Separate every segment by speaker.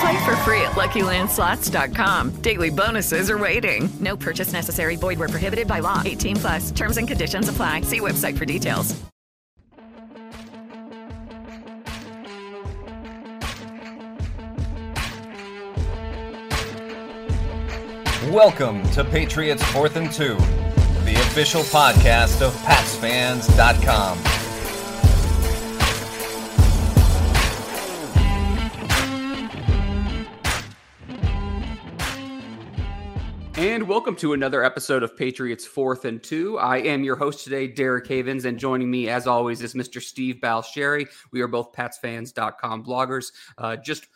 Speaker 1: Play for free at LuckyLandSlots.com. Daily bonuses are waiting. No purchase necessary. Void where prohibited by law. 18 plus. Terms and conditions apply. See website for details.
Speaker 2: Welcome to Patriots Fourth and Two the official podcast of PatsFans.com.
Speaker 3: And welcome to another episode of Patriots Fourth and Two. I am your host today, Derek Havens, and joining me, as always, is Mr. Steve Balestrieri. We are both PatsFans.com bloggers. Uh, just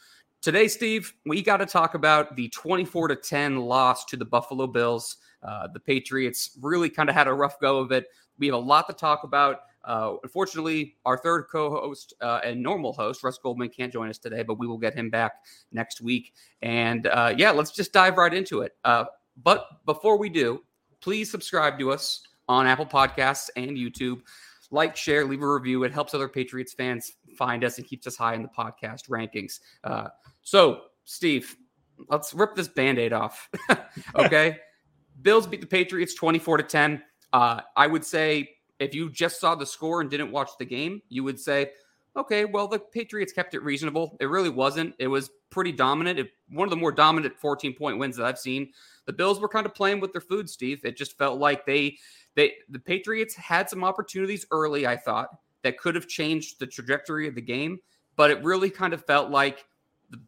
Speaker 3: today, Steve, we got to talk about the 24 to 10 loss to the Buffalo Bills. Uh, the Patriots really kind of had a rough go of it. We have a lot to talk about. Uh, unfortunately, our third co-host uh, and normal host, Russ Goldman, can't join us today, but we will get him back next week. And uh, yeah, let's just dive right into it. But before we do, please subscribe to us on Apple Podcasts and YouTube. Like, share, leave a review. It helps other Patriots fans find us and keeps us high in the podcast rankings. Uh, so, Steve, let's rip this band aid off. okay. Bills beat the Patriots 24 to 10. Uh, I would say if you just saw the score and didn't watch the game, you would say, okay, well, the Patriots kept it reasonable. It really wasn't. It was pretty dominant. It, one of the more dominant 14 point wins that I've seen. The Bills were kind of playing with their food, Steve. It just felt like they, they, the Patriots had some opportunities early, I thought, that could have changed the trajectory of the game, but it really kind of felt like the,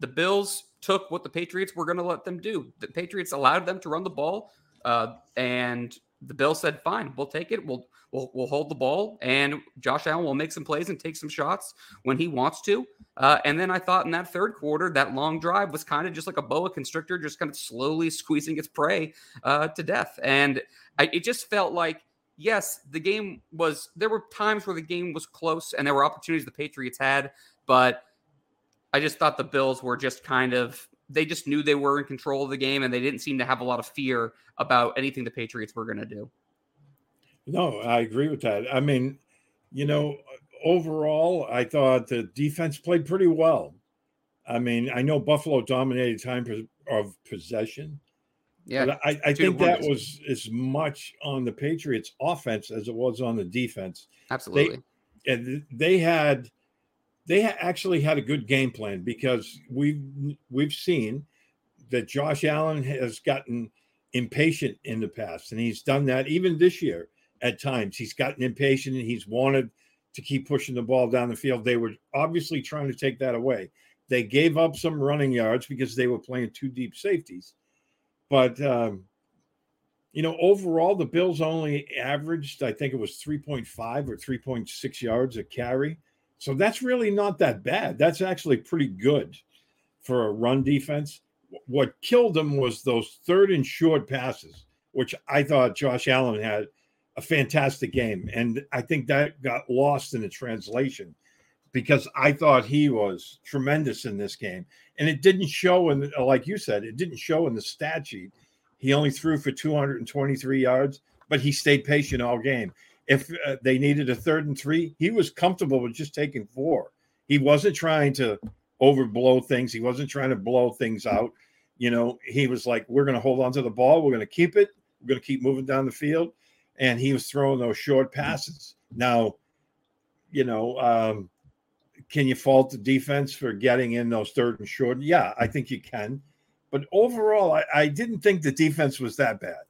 Speaker 3: the Bills took what the Patriots were going to let them do. The Patriots allowed them to run the ball, uh, and the Bills said, "Fine, we'll take it. We'll we'll we'll hold the ball, and Josh Allen will make some plays and take some shots when he wants to." Uh, and then I thought in that third quarter, that long drive was kind of just like a boa constrictor, just kind of slowly squeezing its prey uh, to death. And I, it just felt like. Yes, the game was. There were times where the game was close, and there were opportunities the Patriots had, but I just thought the Bills were just kind of they just knew they were in control of the game and they didn't seem to have a lot of fear about anything the Patriots were going to do.
Speaker 4: No, I agree with that. I mean, you know, overall, I thought the defense played pretty well. I mean, I know Buffalo dominated time of possession. Yeah, but I, I think that was as much on the Patriots' offense as it was on the defense.
Speaker 3: Absolutely.
Speaker 4: They, and they had they actually had a good game plan because we've we've seen that Josh Allen has gotten impatient in the past, and he's done that even this year at times. He's gotten impatient and he's wanted to keep pushing the ball down the field. They were obviously trying to take that away. They gave up some running yards because they were playing two deep safeties, but um, you know overall the Bills only averaged I think it was three point five or three point six yards a carry so that's really not that bad. That's actually pretty good for a run defense. What killed them was those third and short passes, which I thought Josh Allen had a fantastic game. And I think that got lost in the translation because I thought he was tremendous in this game. And it didn't show in, like you said, it didn't show in the stat sheet. He only threw for 223 yards, but he stayed patient all game if uh, they needed a third and three, he was comfortable with just taking four. He wasn't trying to overblow things. He wasn't trying to blow things out. You know, he was like, we're going to hold on to the ball. We're going to keep it. We're going to keep moving down the field. And he was throwing those short passes. Now, you know, um, can you fault the defense for getting in those third and short? Yeah, I think you can. But overall, I, I didn't think the defense was that bad.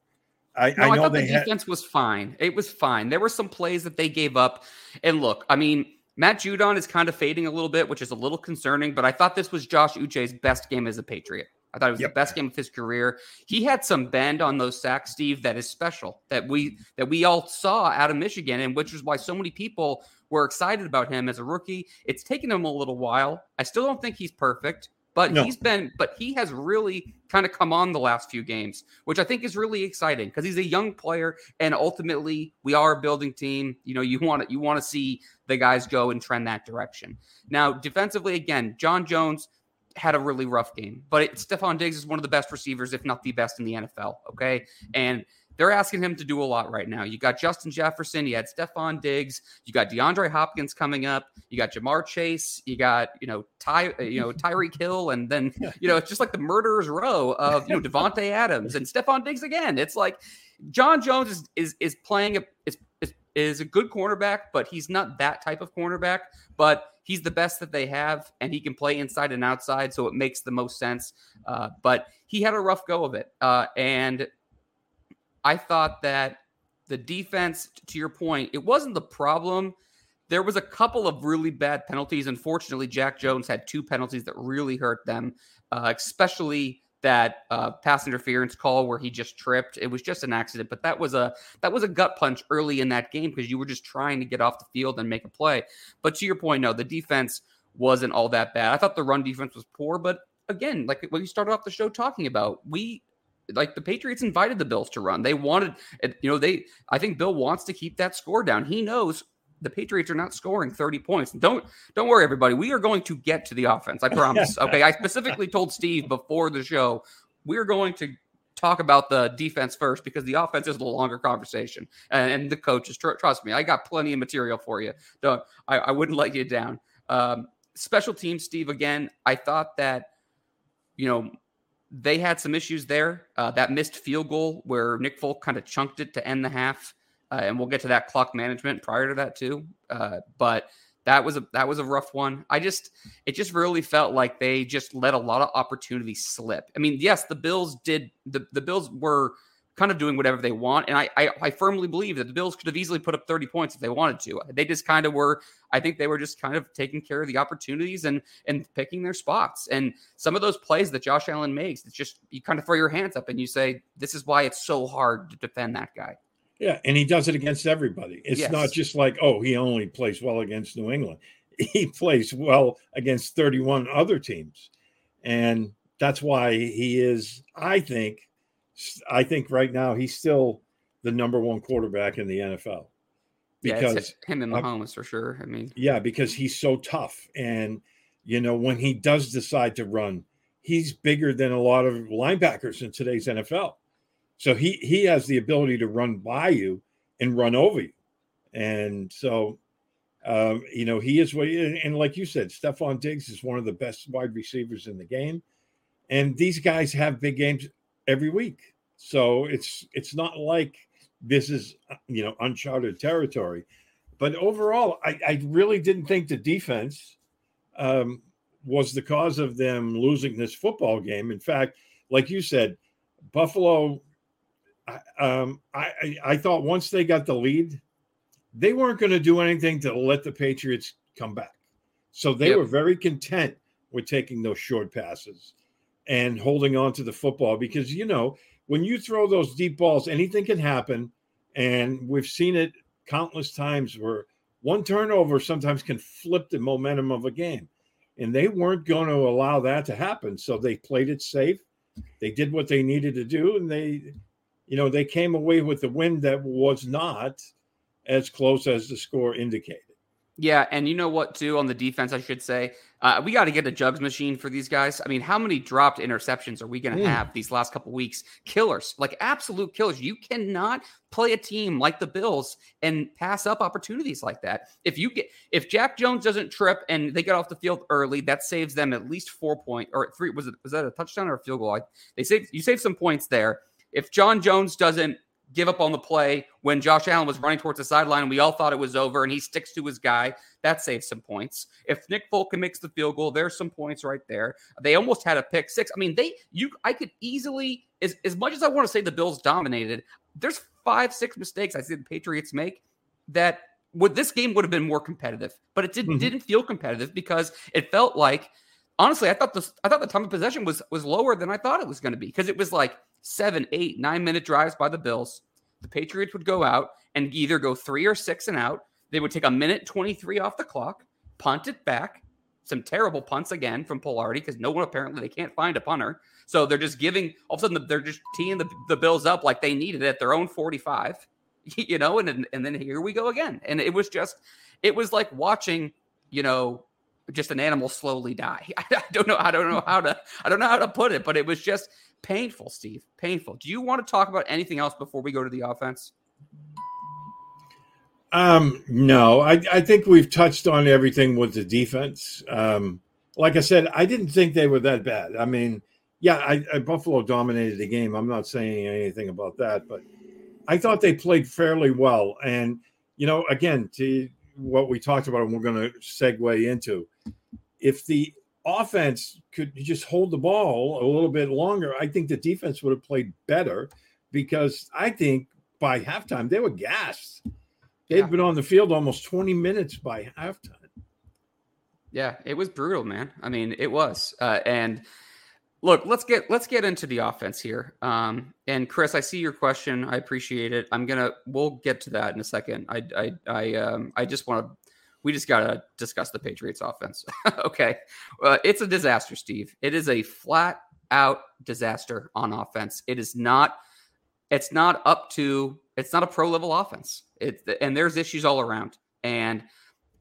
Speaker 4: I,
Speaker 3: No, I,
Speaker 4: I
Speaker 3: thought the
Speaker 4: had.
Speaker 3: defense was fine. It was fine. There were some plays that they gave up. And look, I mean, Matt Judon is kind of fading a little bit, which is a little concerning, but I thought this was Josh Uche's best game as a Patriot. I thought it was
Speaker 4: Yep.
Speaker 3: the best game of his career. He had some bend on those sacks, Steve, that is special that we that we all saw out of Michigan, and which is why so many people were excited about him as a rookie. It's taken him a little while. I still don't think he's perfect, but
Speaker 4: No.
Speaker 3: he's been but he has really kind of come on the last few games, which I think is really exciting because he's a young player and ultimately we are a building team. You know, you want to you want to see the guys go and trend that direction. Now, defensively again, John Jones had a really rough game, but it, Stefon Diggs is one of the best receivers, if not the best in the NFL. Okay. And they're asking him to do a lot right now. You got Justin Jefferson, you had Stefon Diggs, you got DeAndre Hopkins coming up, you got Ja'Marr Chase, you got, you know, Ty, you know, Tyreek Hill, and then, you know, it's just like the murderer's row of, you know, Davante Adams and Stefon Diggs again. It's like John Jones is is is playing a is, is is a good cornerback, but he's not that type of cornerback. But he's the best that they have, and he can play inside and outside, so it makes the most sense. Uh, but he had a rough go of it, uh, and I thought that the defense, to your point, it wasn't the problem. There was a couple of really bad penalties. Unfortunately, Jack Jones had two penalties that really hurt them, uh, especially that uh, pass interference call where he just tripped. It was just an accident, but that was a that was a gut punch early in that game because you were just trying to get off the field and make a play. But to your point, no, the defense wasn't all that bad. I thought the run defense was poor, but again, like what you started off the show talking about, we like the Patriots invited the Bills to run. They wanted, you know, they. I think Bill wants to keep that score down. He knows the Patriots are not scoring 30 points. Don't don't worry, everybody. We are going to get to the offense. I promise. okay. I specifically told Steve before the show we're going to talk about the defense first because the offense is a longer conversation. And, and the coaches, tr- trust me, I got plenty of material for you. Don't I, I wouldn't let you down. Um, special teams, Steve. Again, I thought that you know they had some issues there. Uh, that missed field goal where Nick Folk kind of chunked it to end the half, uh, and we'll get to that clock management prior to that too. Uh, but that was a that was a rough one. I just it just really felt like they just let a lot of opportunities slip. I mean, yes, the Bills did the the Bills were kind of doing whatever they want, and I I, I firmly believe that the Bills could have easily put up thirty points if they wanted to. They just kind of were. I think they were just kind of taking care of the opportunities and and picking their spots. And some of those plays that Josh Allen makes, it's just you kind of throw your hands up and you say, "This is why it's so hard to defend that guy."
Speaker 4: Yeah, and he does it against everybody. It's
Speaker 3: Yes.
Speaker 4: not just like, oh, he only plays well against New England. He plays well against 31 other teams. And that's why he is, I think, I think right now he's still the number one quarterback in the NFL. Because
Speaker 3: it's him and
Speaker 4: uh,
Speaker 3: Mahomes for sure. I mean,
Speaker 4: yeah, because he's so tough. And, you know, when he does decide to run, he's bigger than a lot of linebackers in today's NFL. So he he has the ability to run by you and run over you. And so, um, you know, he is what, and like you said, Stefon Diggs is one of the best wide receivers in the game. And these guys have big games every week. So it's it's not like this is you know uncharted territory. But overall, I, I really didn't think the defense um, was the cause of them losing this football game. In fact, like you said, Buffalo. I- Um, I, I I thought once they got the lead, they weren't going to do anything to let the Patriots come back. So they
Speaker 3: Yep.
Speaker 4: were very content with taking those short passes and holding on to the football because you know when you throw those deep balls, anything can happen, and we've seen it countless times where one turnover sometimes can flip the momentum of a game, and they weren't going to allow that to happen. So they played it safe. They did what they needed to do, and they, you know, they came away with the win that was not as close as the score indicated.
Speaker 3: Yeah, and you know what, too, on the defense, I should say, uh, we got to get a jugs machine for these guys. I mean, how many dropped interceptions are we going to
Speaker 4: Mm.
Speaker 3: have these last couple weeks? Killers, like absolute killers. You cannot play a team like the Bills and pass up opportunities like that. If you get, if Jack Jones doesn't trip and they get off the field early, that saves them at least four point or three. Was it was that a touchdown or a field goal? I, they saved you save some points there. If John Jones doesn't give up on the play when Josh Allen was running towards the sideline and we all thought it was over and he sticks to his guy. That saves some points. If Nick Fulton makes the field goal, there's some points right there. They almost had a pick six. I mean, they you I could easily as, as much as I want to say the Bills dominated, there's five, six mistakes I see the Patriots make that would this game would have been more competitive, but it didn't
Speaker 4: Mhm.
Speaker 3: didn't feel competitive because it felt like honestly, I thought the I thought the time of possession was was lower than I thought it was going to be because it was like seven, eight, nine minute drives by the Bills. The Patriots would go out and either go three or six and out. They would take a minute twenty three off the clock, punt it back. Some terrible punts again from Palardy because no one apparently they can't find a punter. So they're just giving all of a sudden they're just teeing the, the Bills up like they needed at their own 45, you know, and and then here we go again. And it was just it was like watching, you know, just an animal slowly die. I don't know. I don't know how to. I don't know how to put it, but it was just painful, Steve. Painful. Do you want to talk about anything else before we go to the offense?
Speaker 4: Um, no, I, I think we've touched on everything with the defense. Um, like I said, I didn't think they were that bad. I mean, yeah, I, I Buffalo dominated the game. I'm not saying anything about that, but I thought they played fairly well. And you know, again, to what we talked about, and we're going to segue into, if the offense could just hold the ball a little bit longer, I think the defense would have played better because I think by halftime they were gassed. They'd
Speaker 3: Yeah.
Speaker 4: been on the field almost 20 minutes by halftime.
Speaker 3: Yeah, it was brutal, man. I mean, it was. Uh, and look, let's get let's get into the offense here. Um, and Chris, I see your question. I appreciate it. I'm gonna we'll get to that in a second. I I I um I just want to. We just gotta discuss the Patriots offense. okay, uh, it's a disaster, Steve. It is a flat out disaster on offense. It is not. It's not up to. It's not a pro level offense. It and there's issues all around. And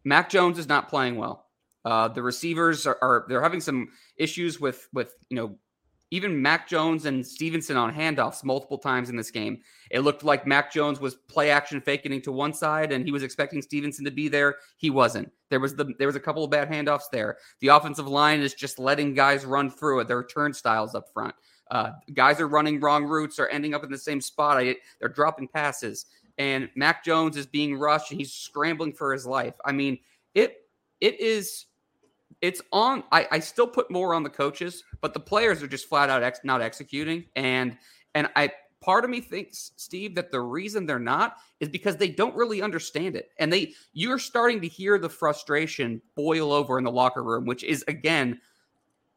Speaker 3: Mac Jones is not playing well. Uh, the receivers are, are they're having some issues with with you know even Mac Jones and Stevenson on handoffs multiple times in this game. It looked like Mac Jones was play action faking to one side, and he was expecting Stevenson to be there. He wasn't. There was the there was a couple of bad handoffs there. The offensive line is just letting guys run through it. There are turnstiles up front. Uh, guys are running wrong routes or ending up in the same spot. I, they're dropping passes, and Mac Jones is being rushed and he's scrambling for his life. I mean, it it is it's on I, I still put more on the coaches but the players are just flat out ex, not executing. And and i part of me thinks steve that the reason they're not is because they don't really understand it. And they you're starting to hear the frustration boil over in the locker room which is again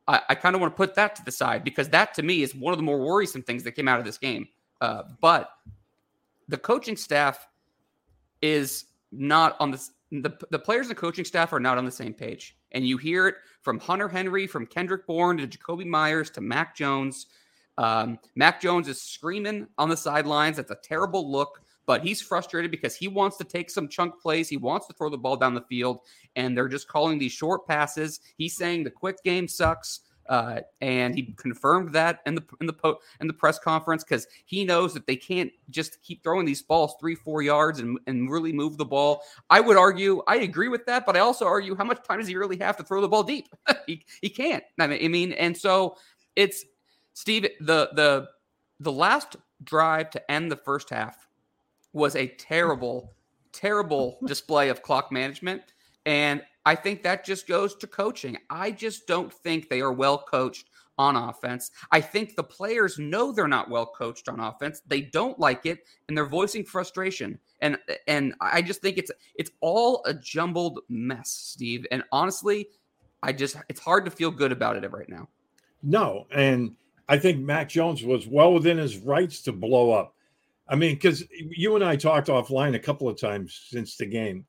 Speaker 3: i, I kind of want to put that to the side because that to me is one of the more worrisome things that came out of this game. Uh, but the coaching staff is not on this the, the players and coaching staff are not on the same page. And you hear it from Hunter Henry, from Kendrick Bourne to Jakobi Meyers to Mac Jones. Um, Mac Jones is screaming on the sidelines. That's a terrible look, but he's frustrated because he wants to take some chunk plays. He wants to throw the ball down the field, and they're just calling these short passes. He's saying the quick game sucks. Uh, and he confirmed that in the in the po- in the press conference because he knows that they can't just keep throwing these balls three four yards and, and really move the ball. I would argue I agree with that, but I also argue how much time does he really have to throw the ball deep? he he can't. I mean, I mean, and so it's Steve the the the last drive to end the first half was a terrible terrible display of clock management and I think that just goes to coaching. I just don't think they are well coached on offense. I think the players know they're not well coached on offense. They don't like it and they're voicing frustration. And and I just think it's it's all a jumbled mess, Steve. And honestly, I just it's hard to feel good about it right now.
Speaker 4: No, and I think Mac Jones was well within his rights to blow up. I mean, because you and I talked offline a couple of times since the game,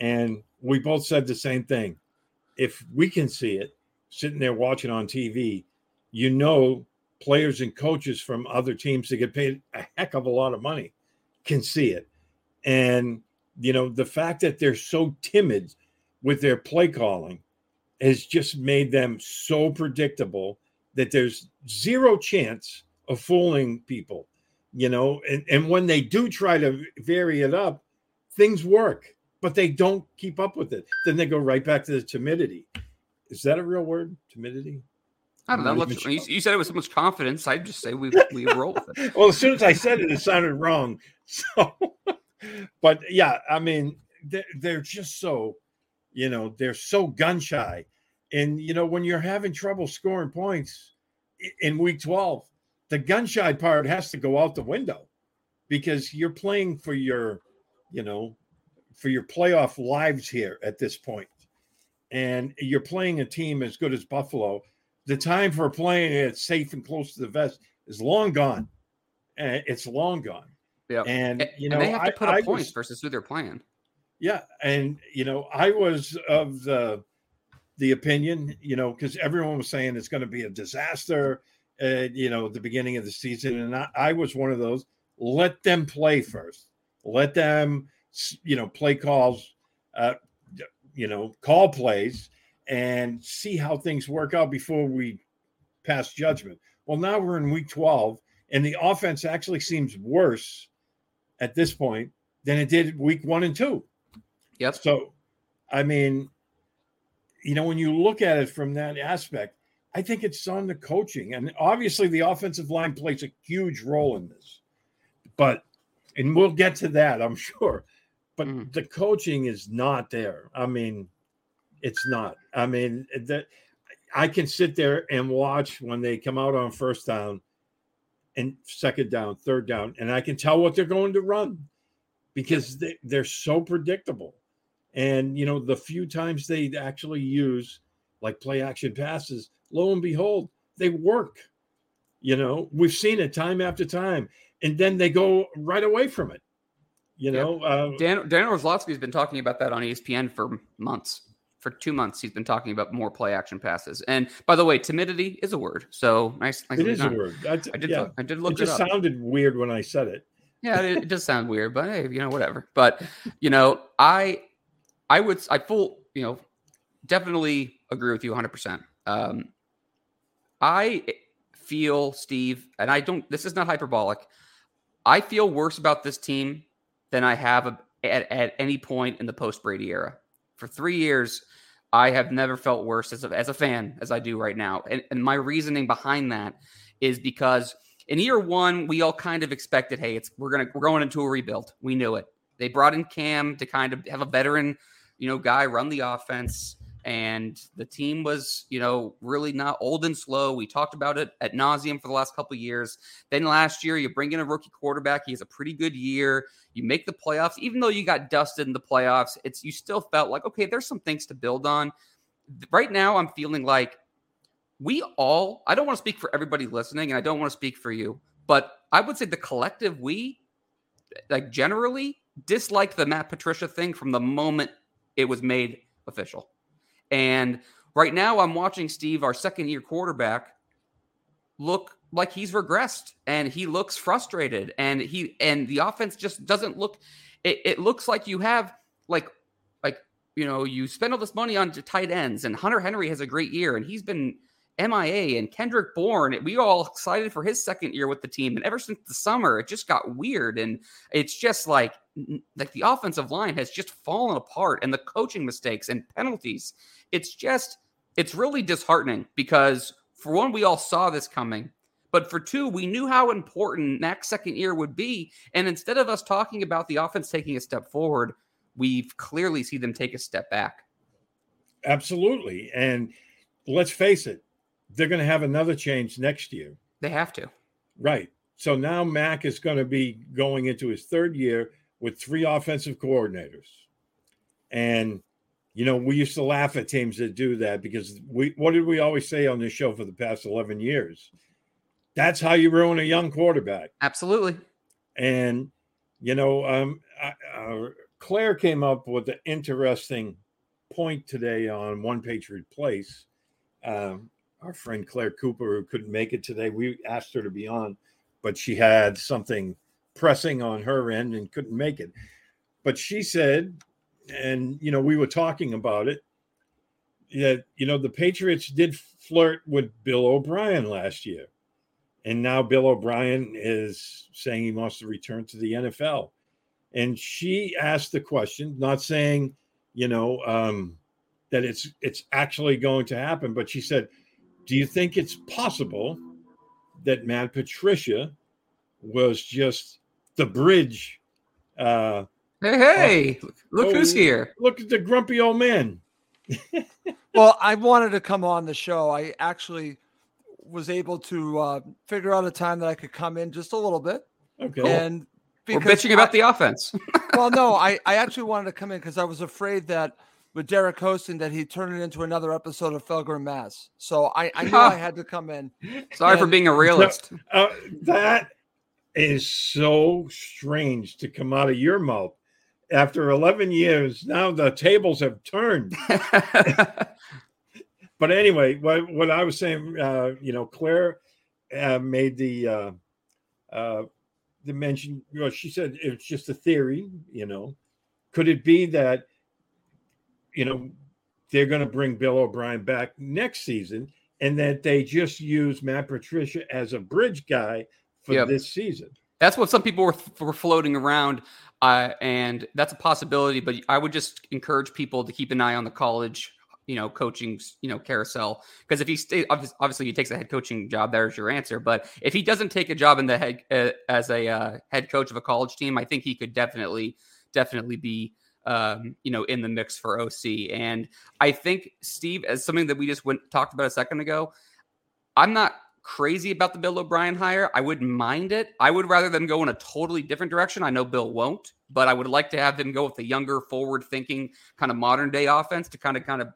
Speaker 4: and we both said the same thing. If we can see it sitting there watching on TV, you know, players and coaches from other teams that get paid a heck of a lot of money can see it. And, you know, the fact that they're so timid with their play calling has just made them so predictable that there's zero chance of fooling people, you know. And, and when they do try to vary it up, things work, but they don't keep up with it. Then they go right back to the timidity. Is that a real word? Timidity?
Speaker 3: I don't know.
Speaker 4: I'm
Speaker 3: Let's, you, you said it with so much confidence. I'd just say we we roll with it.
Speaker 4: well, as soon as I said it, it sounded wrong. So, but yeah, I mean, they're, they're just so, you know, they're so gun shy. And, you know, when you're having trouble scoring points in week 12, the gun shy part has to go out the window because you're playing for your, you know, for your playoff lives here at this. And you're playing a team as good as Buffalo. The time for playing it safe and close to the vest is long gone. And it's long gone.
Speaker 3: Yeah,
Speaker 4: And, you know,
Speaker 3: and they have to put
Speaker 4: I
Speaker 3: up points
Speaker 4: was-
Speaker 3: versus who they're playing.
Speaker 4: yeah, and you know, I was of the the opinion, you know, because everyone was saying it's going to be a disaster, uh, you know, at the beginning of the season, and I, I was one of those. Let them play first. Let them, you know, play calls, uh, you know, call plays, and see how things work out before we pass judgment. Well, now we're in week twelve, and the offense actually seems worse at this point than it did week one and two.
Speaker 3: Yep.
Speaker 4: So, I mean, you know, when you look at it from that aspect, I think it's on the coaching. And obviously, the offensive line plays a huge role in this. But, and we'll get to that, I'm sure. But
Speaker 3: Mhm.
Speaker 4: the coaching is not there. I mean, it's not. I mean, that I can sit there and watch when they come out on first down and second down, third down, and I can tell what they're going to run because they, they're so predictable. And you know, the few times they actually use like play action passes, lo and behold, they work. You know, we've seen it time after time, and then they go right away from it. You
Speaker 3: Yeah.
Speaker 4: know, uh,
Speaker 3: Dan Dan Orlovsky's been talking about that on ESPN for months. For two months, he's been talking about more play action passes. And by the way, timidity is a word. So nice. nice
Speaker 4: it is a word. I,
Speaker 3: I did.
Speaker 4: yeah,
Speaker 3: look- I did look
Speaker 4: it
Speaker 3: it,
Speaker 4: just
Speaker 3: up.
Speaker 4: sounded weird when I said it.
Speaker 3: yeah, it, it does sound weird, but hey, you know, whatever. But you know, I, I would, I full, you know, definitely agree with you 100. percent Um, I feel Steve, and I don't. This is not hyperbolic. I feel worse about this team than I have at, at any point in the post Brady era. For three years, I have never felt worse as a, as a fan as I do right now. And, and my reasoning behind that is because in year one, we all kind of expected, hey, it's we're gonna we're going into a rebuild. We knew it. They brought in Cam to kind of have a veteran, you know, guy run the offense, and the team was, you know, really not old and slow. We talked about it at nauseum for the last couple years. Then last year, you bring in a rookie quarterback. He has a pretty good year. You make the playoffs, even though you got dusted in the playoffs. It's you still felt like okay, there's some things to build on. Right now, I'm feeling like we all. I don't want to speak for everybody listening, and I don't want to speak for you, but I would say the collective we, like generally, disliked the Matt Patricia thing from the moment it was made official. And right now, I'm watching Steve, our second year quarterback, look like he's regressed and he looks frustrated. And he and the offense just doesn't look it, it looks like you have like like you know you spend all this money on tight ends and hunter henry has a great year and he's been mia and kendrick bourne we all excited for his second year with the team and ever since the summer it just got weird and it's just like like the offensive line has just fallen apart and the coaching mistakes and penalties it's just it's really disheartening because for one we all saw this coming but for two, we knew how important Mac's second year would be. And instead of us talking about the offense taking a step forward, we've clearly see them take a step back.
Speaker 4: Absolutely. And let's face it, they're going to have another change next year.
Speaker 3: They have to.
Speaker 4: Right. So now Mac is going to be going into his third year with three offensive coordinators. And, you know, we used to laugh at teams that do that because we, what did we always say on this show for the past 11 years? That's how you ruin a young quarterback.
Speaker 3: Absolutely.
Speaker 4: And, you know, um, I, uh, Claire came up with an interesting point today on One Patriot Place. Um, our friend Claire Cooper, who couldn't make it today, we asked her to be on, but she had something pressing on her end and couldn't make it. But she said, and, you know, we were talking about it, that, you know, the Patriots did flirt with Bill O'Brien last year. And now Bill O'Brien is saying he wants to return to the NFL. And she asked the question, not saying, you know, um, that it's it's actually going to happen, but she said, do you think it's possible that Matt Patricia was just the bridge? Uh,
Speaker 3: hey, hey, look
Speaker 4: oh,
Speaker 3: who's here.
Speaker 4: Look at the grumpy old man.
Speaker 5: well, I wanted to come on the show. I actually was able to uh, figure out a time that I could come in just a little bit.
Speaker 4: Okay.
Speaker 5: And
Speaker 3: we're bitching about I, the offense.
Speaker 5: well, no, I, I actually wanted to come in because I was afraid that with Derek hosting that he turned it into another episode of Felger Mazz. So I, I knew I had to come in.
Speaker 3: Sorry and, for being a realist.
Speaker 4: Uh, that is so strange to come out of your mouth. After 11 years, now the tables have turned. but anyway, what, what I was saying, uh, you know, Claire uh, made the uh, uh, the mention. You know, she said it's just a theory. You know, could it be that you know they're going to bring Bill O'Brien back next season, and that they just use Matt Patricia as a bridge guy for yep. this season?
Speaker 3: That's what some people were, were floating around, uh, and that's a possibility. But I would just encourage people to keep an eye on the college you know coaching you know carousel because if he stays, obviously he takes a head coaching job there's your answer but if he doesn't take a job in the head uh, as a uh, head coach of a college team i think he could definitely definitely be um, you know in the mix for oc and i think steve as something that we just went talked about a second ago i'm not crazy about the bill o'brien hire i wouldn't mind it i would rather them go in a totally different direction i know bill won't but i would like to have them go with the younger forward thinking kind of modern day offense to kind of kind of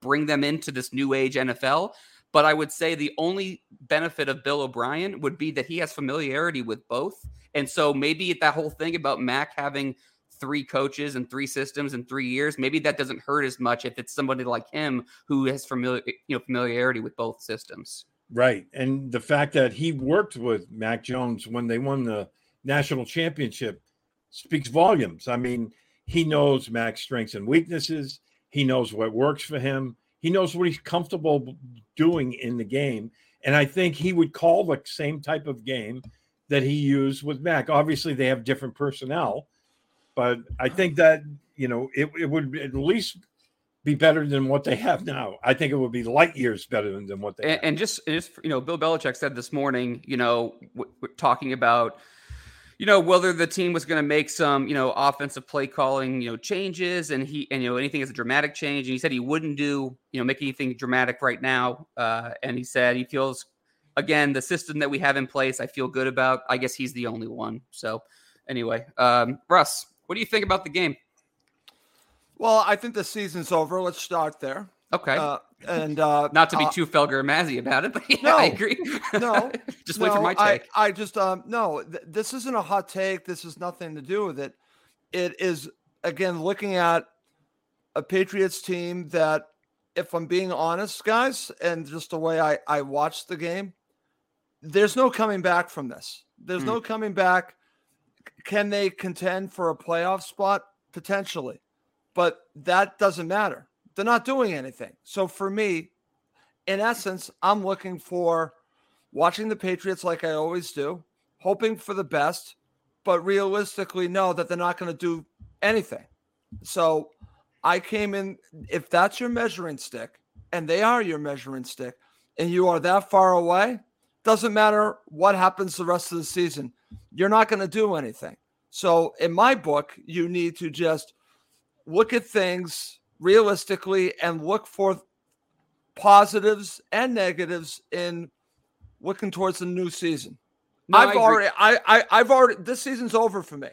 Speaker 3: bring them into this new age NFL. But I would say the only benefit of Bill O'Brien would be that he has familiarity with both. And so maybe that whole thing about Mac having three coaches and three systems in three years, maybe that doesn't hurt as much if it's somebody like him who has familiar, eh, you know, familiarity with both systems.
Speaker 4: Right. And the fact that he worked with Mac Jones when they won the national championship speaks volumes. I mean, he knows Mac's strengths and weaknesses. He knows what works for him. He knows what he's comfortable doing in the game. And I think he would call the same type of game that he used with Mac. Obviously, they have different personnel, but I think that, you know, it, it would at least be better than what they have now. I think it would be light years better than, than what they
Speaker 3: and, and just, just, you know, Bill Belichick said this morning, you know, w- w- talking about – you know whether the team was going to make some you know offensive play calling you know changes and he and you know anything as a dramatic change. And he said he wouldn't do you know make anything dramatic right now. Uh, and he said he feels again the system that we have in place i feel good about. I guess he's the only one. So anyway um, russ what do you think about the game
Speaker 5: well i think the season's over let's start there
Speaker 3: okay
Speaker 5: uh, and uh,
Speaker 3: not to be uh, too Felger Mazzy about it, but yeah, no, I agree.
Speaker 5: no,
Speaker 3: just
Speaker 5: no,
Speaker 3: wait for my take.
Speaker 5: I, I just um no, th- this isn't a hot take. This has nothing to do with it. It is again looking at a Patriots team that, if I'm being honest, guys, and just the way I I watched the game, there's no coming back from this. There's mm. no coming back. Can they contend for a playoff spot potentially? But that doesn't matter they're not doing anything. So for me, in essence, I'm looking for watching the Patriots like I always do, hoping for the best, but realistically know that they're not going to do anything. So I came in, if that's your measuring stick, and they are your measuring stick, and you are that far away, doesn't matter what happens the rest of the season, you're not going to do anything. So in my book, you need to just look at things realistically and look for positives and negatives in looking towards the new season. No, I've I already I, I I've already this season's over for me.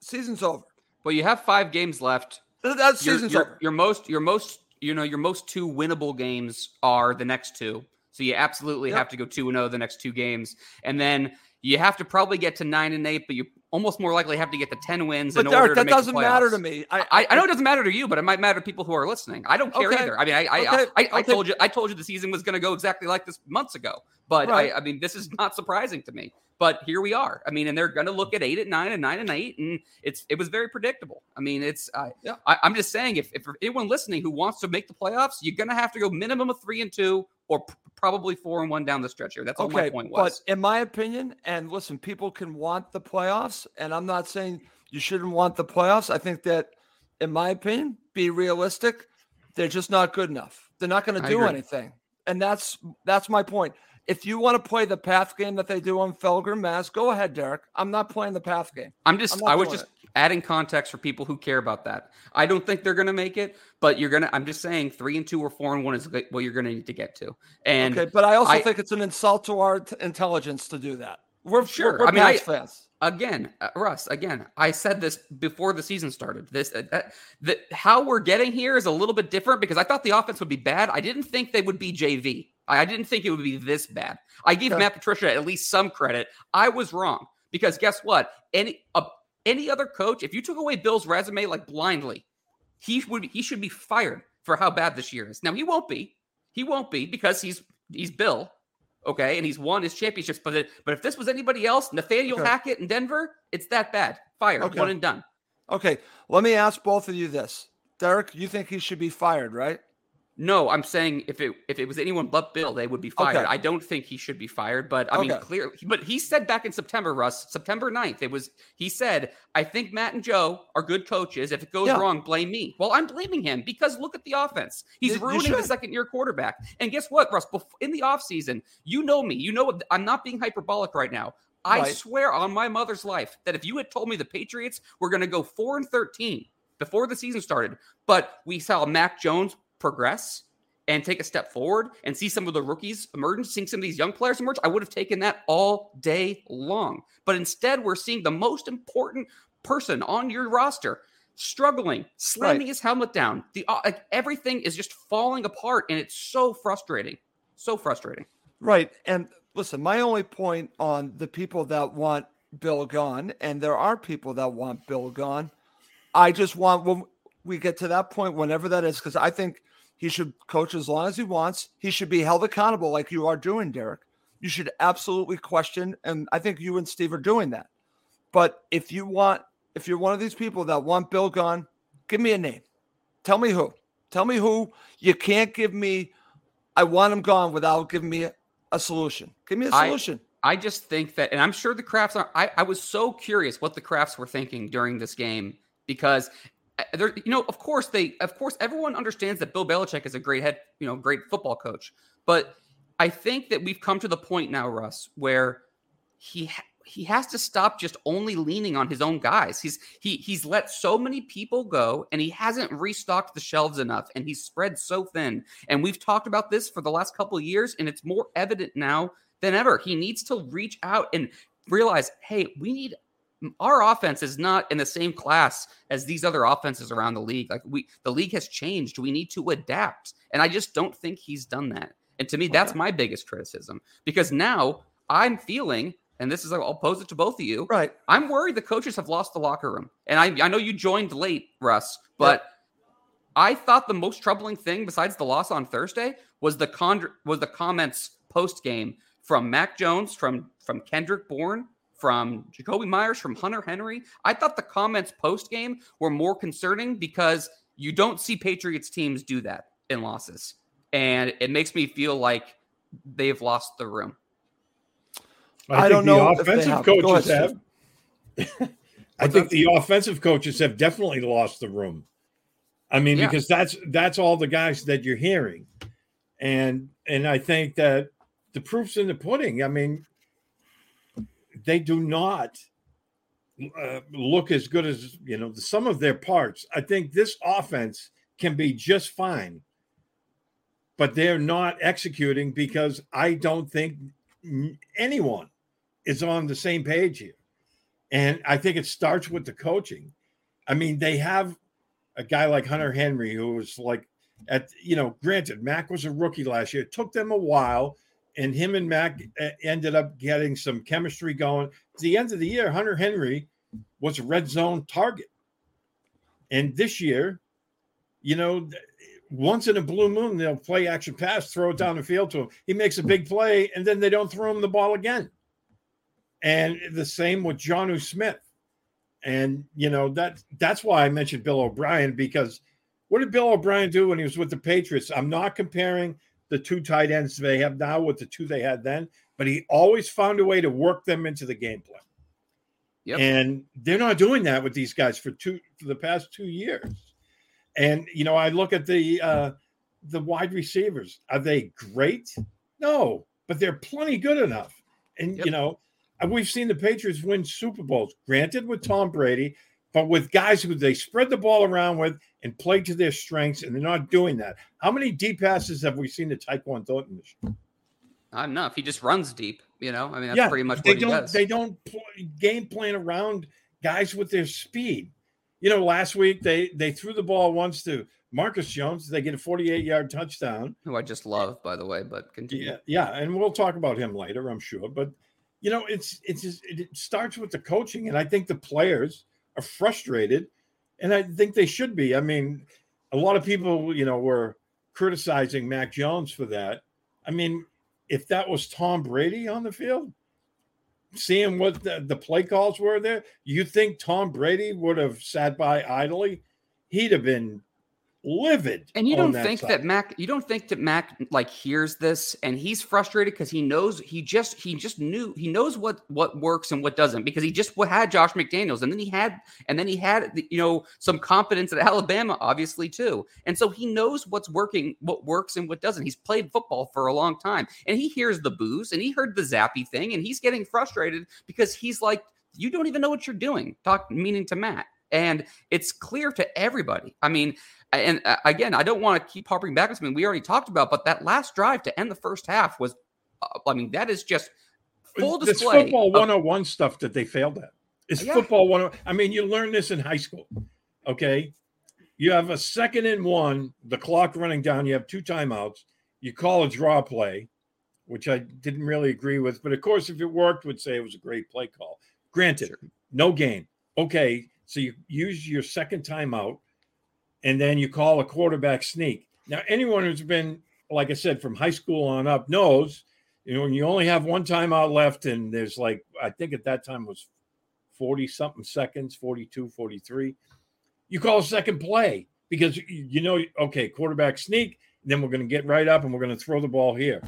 Speaker 5: Season's over.
Speaker 3: Well, you have five games left.
Speaker 5: That season's
Speaker 3: your,
Speaker 5: over.
Speaker 3: Your most your most you know your most two winnable games are the next two. So you absolutely yep. have to go two and zero oh the next two games, and then you have to probably get to nine and eight, but you almost more likely have to get to 10 wins
Speaker 5: but
Speaker 3: in
Speaker 5: Derek,
Speaker 3: order
Speaker 5: that
Speaker 3: to
Speaker 5: doesn't matter to me.
Speaker 3: I, I, I, know it doesn't matter to you, but it might matter to people who are listening. I don't care okay. either. I mean, I I, okay. I, I, told you I told you the season was going to go exactly like this months ago, but right. I, I mean, this is not surprising to me. But here we are. I mean, and they're going to look at eight at nine and nine and eight, and it's it was very predictable. I mean, it's I, yeah. I, am just saying if if anyone listening who wants to make the playoffs, you're going to have to go minimum of three and two or probably four and one down the stretch here. That's okay, all my point was.
Speaker 5: But in my opinion, and listen, people can want the playoffs, and I'm not saying you shouldn't want the playoffs. I think that, in my opinion, be realistic. They're just not good enough. They're not going to do anything. And that's that's my point. If you want to play the path game that they do on Felger Mazz, go ahead, Derek. I'm not playing the path game.
Speaker 3: I'm just
Speaker 5: I'm
Speaker 3: I was just
Speaker 5: it.
Speaker 3: Adding context for people who care about that. I don't think they're going to make it, but you're going to I'm just saying 3 and 2 or 4 and 1 is what you're going to need to get to. And
Speaker 5: okay, but I also
Speaker 3: I-
Speaker 5: think it's an insult to our t- intelligence to do that. We're
Speaker 3: Sure.
Speaker 5: We're, we're
Speaker 3: I mean, I-
Speaker 5: fans.
Speaker 3: again, uh, Russ, again, I said this before the season started. This uh, the, how we're getting here is a little bit different because I thought the offense would be bad. I didn't think they would be JV. I, I didn't think it would be this bad. I gave
Speaker 5: Okay.
Speaker 3: Matt Patricia at least some credit. I was wrong because guess what? Any uh, any other coach, if you took away Bill's resume like blindly, he would he should be fired for how bad this year is. Now he won't be. He won't be because he's he's Bill. Okay, and he's won his championships. But it, but if this was anybody else, Nathaniel
Speaker 5: Okay.
Speaker 3: Hackett in Denver, it's that bad. Fired,
Speaker 5: Okay.
Speaker 3: one and done.
Speaker 5: Okay, let me ask both of you this. Derek, you think he should be fired, right?
Speaker 3: No, I'm saying if it if it was anyone but Bill, they would be fired.
Speaker 5: Okay.
Speaker 3: I don't think he should be fired, but I mean
Speaker 5: Okay.
Speaker 3: clear but he said back in September, Russ, September 9th, it was he said, I think Matt and Joe are good coaches. If it goes
Speaker 5: Yeah.
Speaker 3: wrong, blame me. Well, I'm blaming him because look at the offense. He's
Speaker 5: You- you
Speaker 3: ruining the second year quarterback. And guess what, Russ? Bef- in the offseason, you know me. You know what I'm not being hyperbolic right now. I
Speaker 5: Right.
Speaker 3: swear on my mother's life that if you had told me the Patriots were going to go 4 and 13 before the season started, but we saw Mac Jones progress and take a step forward and see some of the rookies emerge, seeing some of these young players emerge, I would have taken that all day long. But instead, we're seeing the most important person on your roster struggling, slamming
Speaker 5: Right.
Speaker 3: his helmet down. The uh, like everything is just falling apart, and it's so frustrating. So frustrating.
Speaker 5: Right. And listen, my only point on the people that want Bill gone, and there are people that want Bill gone. I just want when we get to that point, whenever that is, because I think he should coach as long as he wants. He should be held accountable like you are doing, Derek. You should absolutely question, and I think you and Steve are doing that. But if you want, if you're one of these people that want Bill gone, give me a name. Tell me who. Tell me who. You can't give me, I want him gone without giving me a, a solution. Give me a solution.
Speaker 3: I just think that, and I'm sure the Krafts are. I, I was so curious what the Krafts were thinking during this game because there, you know, of course they, of course, everyone understands that Bill Belichick is a great head, you know, great football coach. But I think that we've come to the point now, Russ, where he ha- he has to stop just only leaning on his own guys. He's he he's let so many people go, and he hasn't restocked the shelves enough, and he's spread so thin. And we've talked about this for the last couple years, and it's more evident now than ever. He needs to reach out and realize, hey, we need our offense is not in the same class as these other offenses around the league. Like we the league has changed. We need to adapt. And I just don't think he's done that. And to me, that's my biggest criticism because now I'm feeling, and this is I'll pose it to both of you.
Speaker 5: Right.
Speaker 3: I'm worried the coaches have lost the locker room. And I, I know you joined late, Russ, but I thought the most troubling thing besides the loss on Thursday was the con- was the comments post game from Mac Jones, from from Kendrick Bourne, from Jakobi Meyers, from Hunter Henry. I thought the comments post game were more concerning because you don't see Patriots teams do that in losses, and it makes me feel like they've lost the room.
Speaker 5: I
Speaker 4: think
Speaker 5: don't
Speaker 4: the
Speaker 5: know if they
Speaker 4: offensive
Speaker 5: have.
Speaker 4: Coaches
Speaker 5: ahead,
Speaker 4: have. I think the offensive coaches have definitely lost the room. I mean,
Speaker 3: Yeah.
Speaker 4: because that's that's all the guys that you're hearing, and and I think that the proof's in the pudding. I mean, they do not uh, look as good as you know the sum of their parts. I think this offense can be just fine, but they're not executing because I don't think anyone is on the same page here. And I think it starts with the coaching. I mean, they have a guy like Hunter Henry who was like at you know, granted, Mac was a rookie last year. It took them a while, and him and Mac uh, ended up getting some chemistry going. At the end of the year, Hunter Henry was a red zone target. And this year, you know, once in a blue moon, they'll play action pass, throw it down the field to him. He makes a big play, and then they don't throw him the ball again. And the same with Jonnu Smith. And you know that that's why I mentioned Bill O'Brien because what did Bill O'Brien do when he was with the Patriots? I'm not comparing the two tight ends they have now with the two they had then, but he always found a way to work them into the game plan.
Speaker 3: Yep.
Speaker 4: And they're not doing that with these guys for two for the past two years. And you know, I look at the uh the wide receivers. Are they great? No, but they're plenty good enough. And
Speaker 3: Yep.
Speaker 4: you know, we've seen the Patriots win Super Bowls, granted with Tom Brady, but with guys who they spread the ball around with and play to their strengths, and they're not doing that. How many deep passes have we seen to Tyquan Thornton this year?
Speaker 3: Not enough. He just runs deep. You know, I mean, that's
Speaker 4: yeah,
Speaker 3: pretty much
Speaker 4: they
Speaker 3: what
Speaker 4: don't.
Speaker 3: does.
Speaker 4: They don't pl- game plan around guys with their speed. You know, last week they they threw the ball once to Marcus Jones. They get a 48 yard touchdown.
Speaker 3: Who I just love, by the way. But continue.
Speaker 4: Yeah, yeah, and we'll talk about him later, I'm sure. But you know, it's it's just, it starts with the coaching, and I think the players are frustrated, and I think they should be. I mean, a lot of people, you know, were criticizing Mac Jones for that. I mean, if that was Tom Brady on the field, seeing what the, the play calls were there, you think Tom Brady would have sat by idly? He'd have been livid.
Speaker 3: And you don't think
Speaker 4: side.
Speaker 3: that Mac you don't think that Mac like hears this and he's frustrated because he knows he just he just knew he knows what what works and what doesn't because he just had Josh McDaniels and then he had and then he had you know some confidence at Alabama obviously too. And so he knows what's working, what works and what doesn't. He's played football for a long time and he hears the booze and he heard the Zappe thing and he's getting frustrated because he's like you don't even know what you're doing. Talk meaning to Matt. And it's clear to everybody. I mean, and uh, again, I don't want to keep harping back on something we already talked about, but that last drive to end the first half was, uh, I mean, that is just full display.
Speaker 4: football
Speaker 3: of-
Speaker 4: 101 stuff that they failed at. It's
Speaker 3: Yeah.
Speaker 4: football 101. I mean, you learn this in high school. Okay. You have a second and one, the clock running down, you have two timeouts. You call a draw play, which I didn't really agree with. But of course, if it worked, would say it was a great play call. Granted, no game. Okay. So you use your second timeout and then you call a quarterback sneak. Now, anyone who's been, like I said, from high school on up knows, you know, when you only have one timeout left and there's like, I think at that time was 40 something seconds, 42, 43, you call a second play because you- you know, okay, quarterback sneak, then we're going to get right up and we're going to throw the ball here.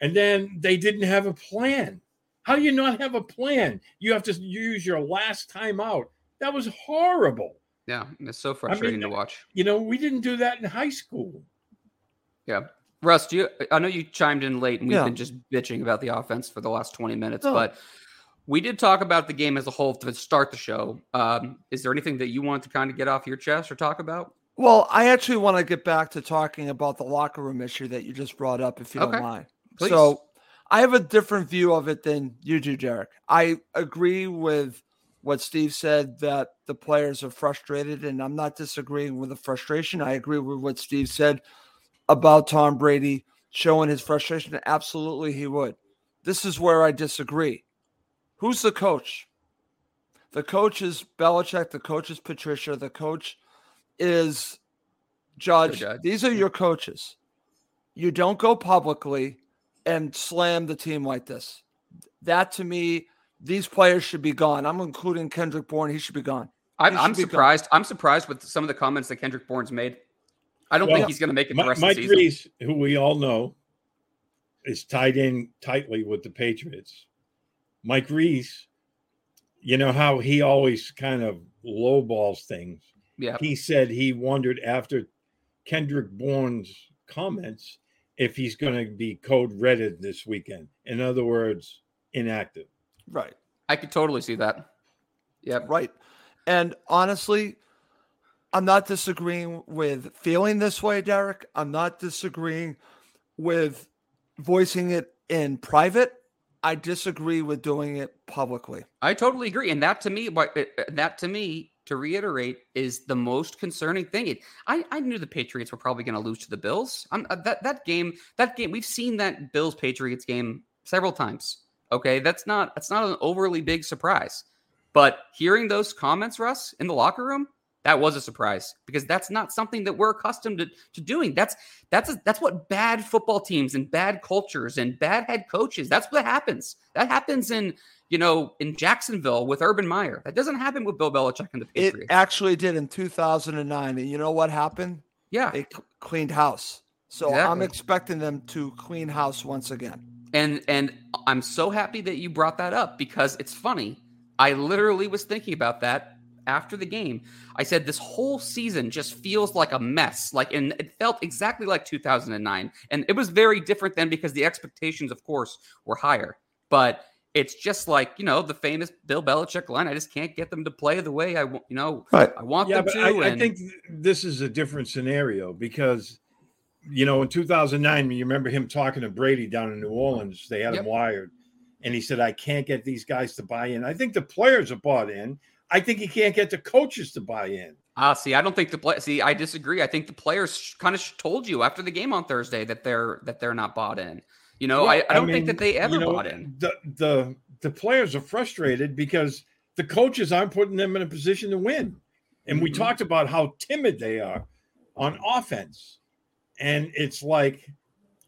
Speaker 4: And then they didn't have a plan. How do you not have a plan? You have to use your last timeout. That was horrible.
Speaker 3: yeah, it's so frustrating to watch.
Speaker 4: You know, we didn't do that in high school.
Speaker 3: Yeah. Russ, do you, I know you chimed in late and we've
Speaker 5: Yeah.
Speaker 3: been just bitching about the offense for the last 20 minutes,
Speaker 5: No.
Speaker 3: but we did talk about the game as a whole to start the show. Um, is there anything that you want to kind of get off your chest or talk about?
Speaker 5: Well, I actually want to get back to talking about the locker room issue that you just brought up, if you
Speaker 3: Okay.
Speaker 5: don't mind.
Speaker 3: Please.
Speaker 5: So I have a different view of it than you do, Derek. I agree with what Steve said that the players are frustrated, and I'm not disagreeing with the frustration. I agree with what Steve said about Tom Brady showing his frustration. Absolutely, he would. This is where I disagree. Who's the coach? The coach is Belichick. The coach is Patricia. The coach is Judge.
Speaker 3: Judge.
Speaker 5: These are your coaches. You don't go publicly and slam the team like this. That to me, these players should be gone. I'm including Kendrick Bourne. He should be gone.
Speaker 3: I'm, I'm
Speaker 5: should be gone.
Speaker 3: surprised. I'm surprised with some of the comments that Kendrick Bourne's made. I don't
Speaker 4: Well,
Speaker 3: think he's going to make it the rest
Speaker 4: Mike
Speaker 3: of the season.
Speaker 4: Reese, who we all know is tied in tightly with the Patriots. Mike Reese, you know how he always kind of lowballs things.
Speaker 3: Yeah.
Speaker 4: He said he wondered after Kendrick Bourne's comments if he's going to be code redded this weekend. In other words, inactive.
Speaker 5: Right.
Speaker 3: I could totally see that. Yeah.
Speaker 5: Right. And honestly, I'm not disagreeing with feeling this way, Derek. I'm not disagreeing with voicing it in private. I disagree with doing it publicly.
Speaker 3: I totally agree, and that to me, what uh, uh, that to me, to reiterate, is the most concerning thing. It, I I knew the Patriots were probably going to lose to the Bills. I'm, uh, that that game, that game, we've seen that Bills Patriots game several times. Okay, that's not that's not an overly big surprise. But hearing those comments, Russ, in the locker room, that was a surprise because that's not something that we're accustomed to, to doing. That's that's a, that's what bad football teams and bad cultures and bad head coaches. That's what happens. That happens in you know in Jacksonville with Urban Meyer. That doesn't happen with Bill Belichick and the Patriots.
Speaker 5: It actually did in 2009. And you know what happened?
Speaker 3: yeah,
Speaker 5: They cleaned house. So I'm expecting them to clean house once again.
Speaker 3: And and I'm so happy that you brought that up because it's funny. I literally was thinking about that after the game, I said this whole season just feels like a mess. Like, and it felt exactly like 2009, and it was very different then because the expectations, of course, were higher. But it's just like you know the famous Bill Belichick line. I just can't get them to play the way I want. You know,
Speaker 5: right.
Speaker 3: I want
Speaker 4: yeah,
Speaker 3: them
Speaker 4: but
Speaker 3: to.
Speaker 4: I,
Speaker 3: and,
Speaker 4: I think this is a different scenario because, you know, in 2009, you remember him talking to Brady down in New Orleans. They had
Speaker 3: Yep.
Speaker 4: him wired, and he said, "I can't get these guys to buy in." I think the players are bought in. I think he can't get the coaches to buy in.
Speaker 3: Ah, see, I don't think the play. See, I disagree. I think the players kind of told you after the game on Thursday that they're that they're not bought in. You know,
Speaker 4: Well,
Speaker 3: I, I don't
Speaker 4: mean,
Speaker 3: think that they ever
Speaker 4: you know,
Speaker 3: bought in.
Speaker 4: The the the players are frustrated because the coaches aren't putting them in a position to win. And we
Speaker 3: Mhm.
Speaker 4: talked about how timid they are on offense. And it's like,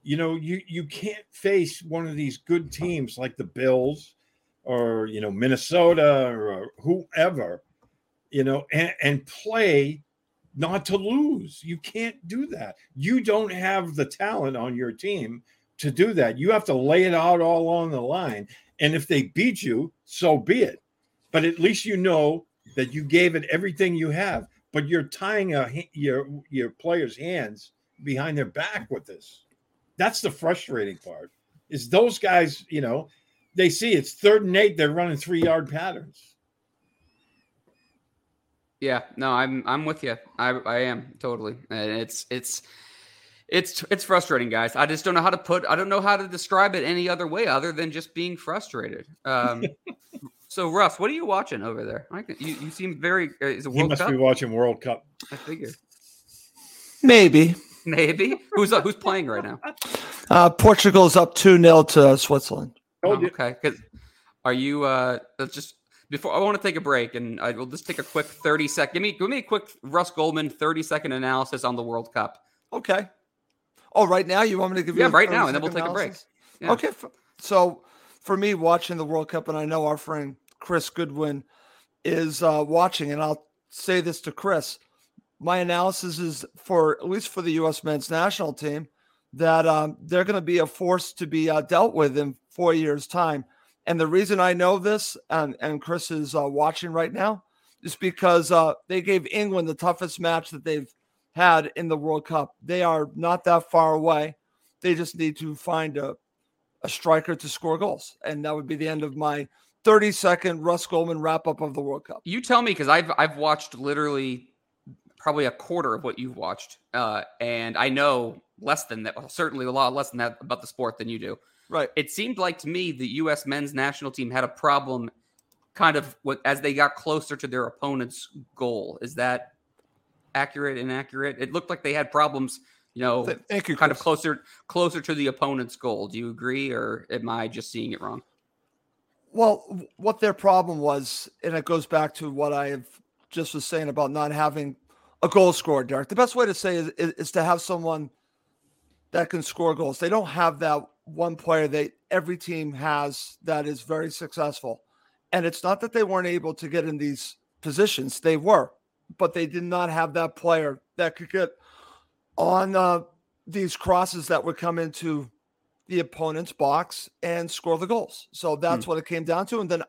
Speaker 4: you know, you you can't face one of these good teams like the Bills or you know Minnesota or uh, whoever, you know, and, and play not to lose. You can't do that. You don't have the talent on your team to do that. You have to lay it out all along the line. And if they beat you, so be it. But at least you know that you gave it everything you have. But you're tying a, your your players' hands behind their back with this. That's the frustrating part. Is those guys, you know, they see it's third and eight, they're running three yard patterns.
Speaker 3: Yeah, no, I'm I'm with you. I I am totally, and it's it's it's it's frustrating, guys. I just don't know how to put. I don't know how to describe it any other way other than just being frustrated. Um, so, Russ, what are you watching over there? I can, you you seem very. Uh, is it
Speaker 4: He must
Speaker 3: Cup?
Speaker 4: be watching World Cup.
Speaker 3: I figure
Speaker 5: Maybe.
Speaker 3: maybe who's uh, who's playing right now?
Speaker 5: Uh, Portugal's up 2 0 to Switzerland.
Speaker 3: Oh, okay. 'cause are you? uh Let's just before I want to take a break, and I will just take a quick thirty second. Give me give me a quick Russ Goldman thirty second analysis on the World Cup.
Speaker 5: Okay. Oh, right now you want me to give
Speaker 3: Yeah,
Speaker 5: you a
Speaker 3: right now, and then we'll
Speaker 5: 30
Speaker 3: take a break. Yeah.
Speaker 5: Okay. So for me, watching the World Cup, and I know our friend Chris Goodwin is uh, watching, and I'll say this to Chris: my analysis is for at least for the U.S. men's national team that um, they're going to be a force to be uh, dealt with in four years' time. And the reason I know this, and and Chris is uh, watching right now, is because uh, they gave England the toughest match that they've had in the World Cup. They are not that far away. They just need to find a, a striker to score goals. And that would be the end of my 30 second Russ Goldman wrap up of the World Cup.
Speaker 3: You tell me because I've I've watched literally probably a quarter of what you've watched, uh, and I know less than that. well, Certainly a lot less than that about the sport than you do.
Speaker 5: Right.
Speaker 3: It seemed like to me the U.S. men's national team had a problem, kind of as they got closer to their opponent's goal. Is that accurate? Inaccurate? It looked like they had problems. You know,
Speaker 5: thank you,
Speaker 3: kind of closer closer to the opponent's goal. Do you agree, or am I just seeing it wrong?
Speaker 5: Well, what their problem was, and it goes back to what I have just was saying about not having a goal scorer, Derek. The best way to say is, is, is to have someone that can score goals. They don't have that one player that every team has that is very successful. And it's not that they weren't able to get in these positions, they were, but they did not have that player that could get on uh, these crosses that would come into the opponent's box and score the goals. So that's what it came down to. And then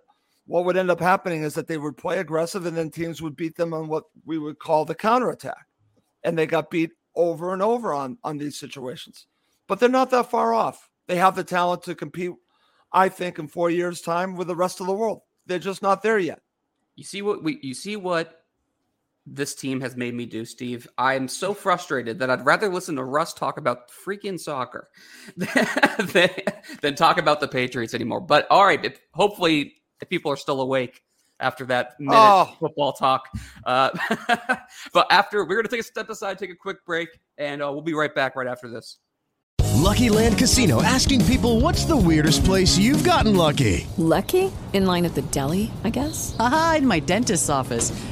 Speaker 5: what would end up happening is that they would play aggressive and then teams would beat them on what we would call the counterattack. And they got beat over and over on on these situations. But they're not that far off. They have the talent to compete, I think, in four years' time with the rest of the world. They're just not there yet.
Speaker 3: You see what we you see what this team has made me do, Steve. I'm so frustrated that I'd rather listen to Russ talk about freaking soccer than, than talk about the Patriots anymore. But all right, hopefully if people are still awake after that minute
Speaker 5: Oh.
Speaker 3: football talk. Uh, but after we're gonna take a step aside, take a quick break, and uh, we'll be right back right after this.
Speaker 6: Lucky Land Casino asking people what's the weirdest place you've gotten lucky?
Speaker 7: Lucky? In line at the deli, I guess?
Speaker 8: Aha, in my dentist's office.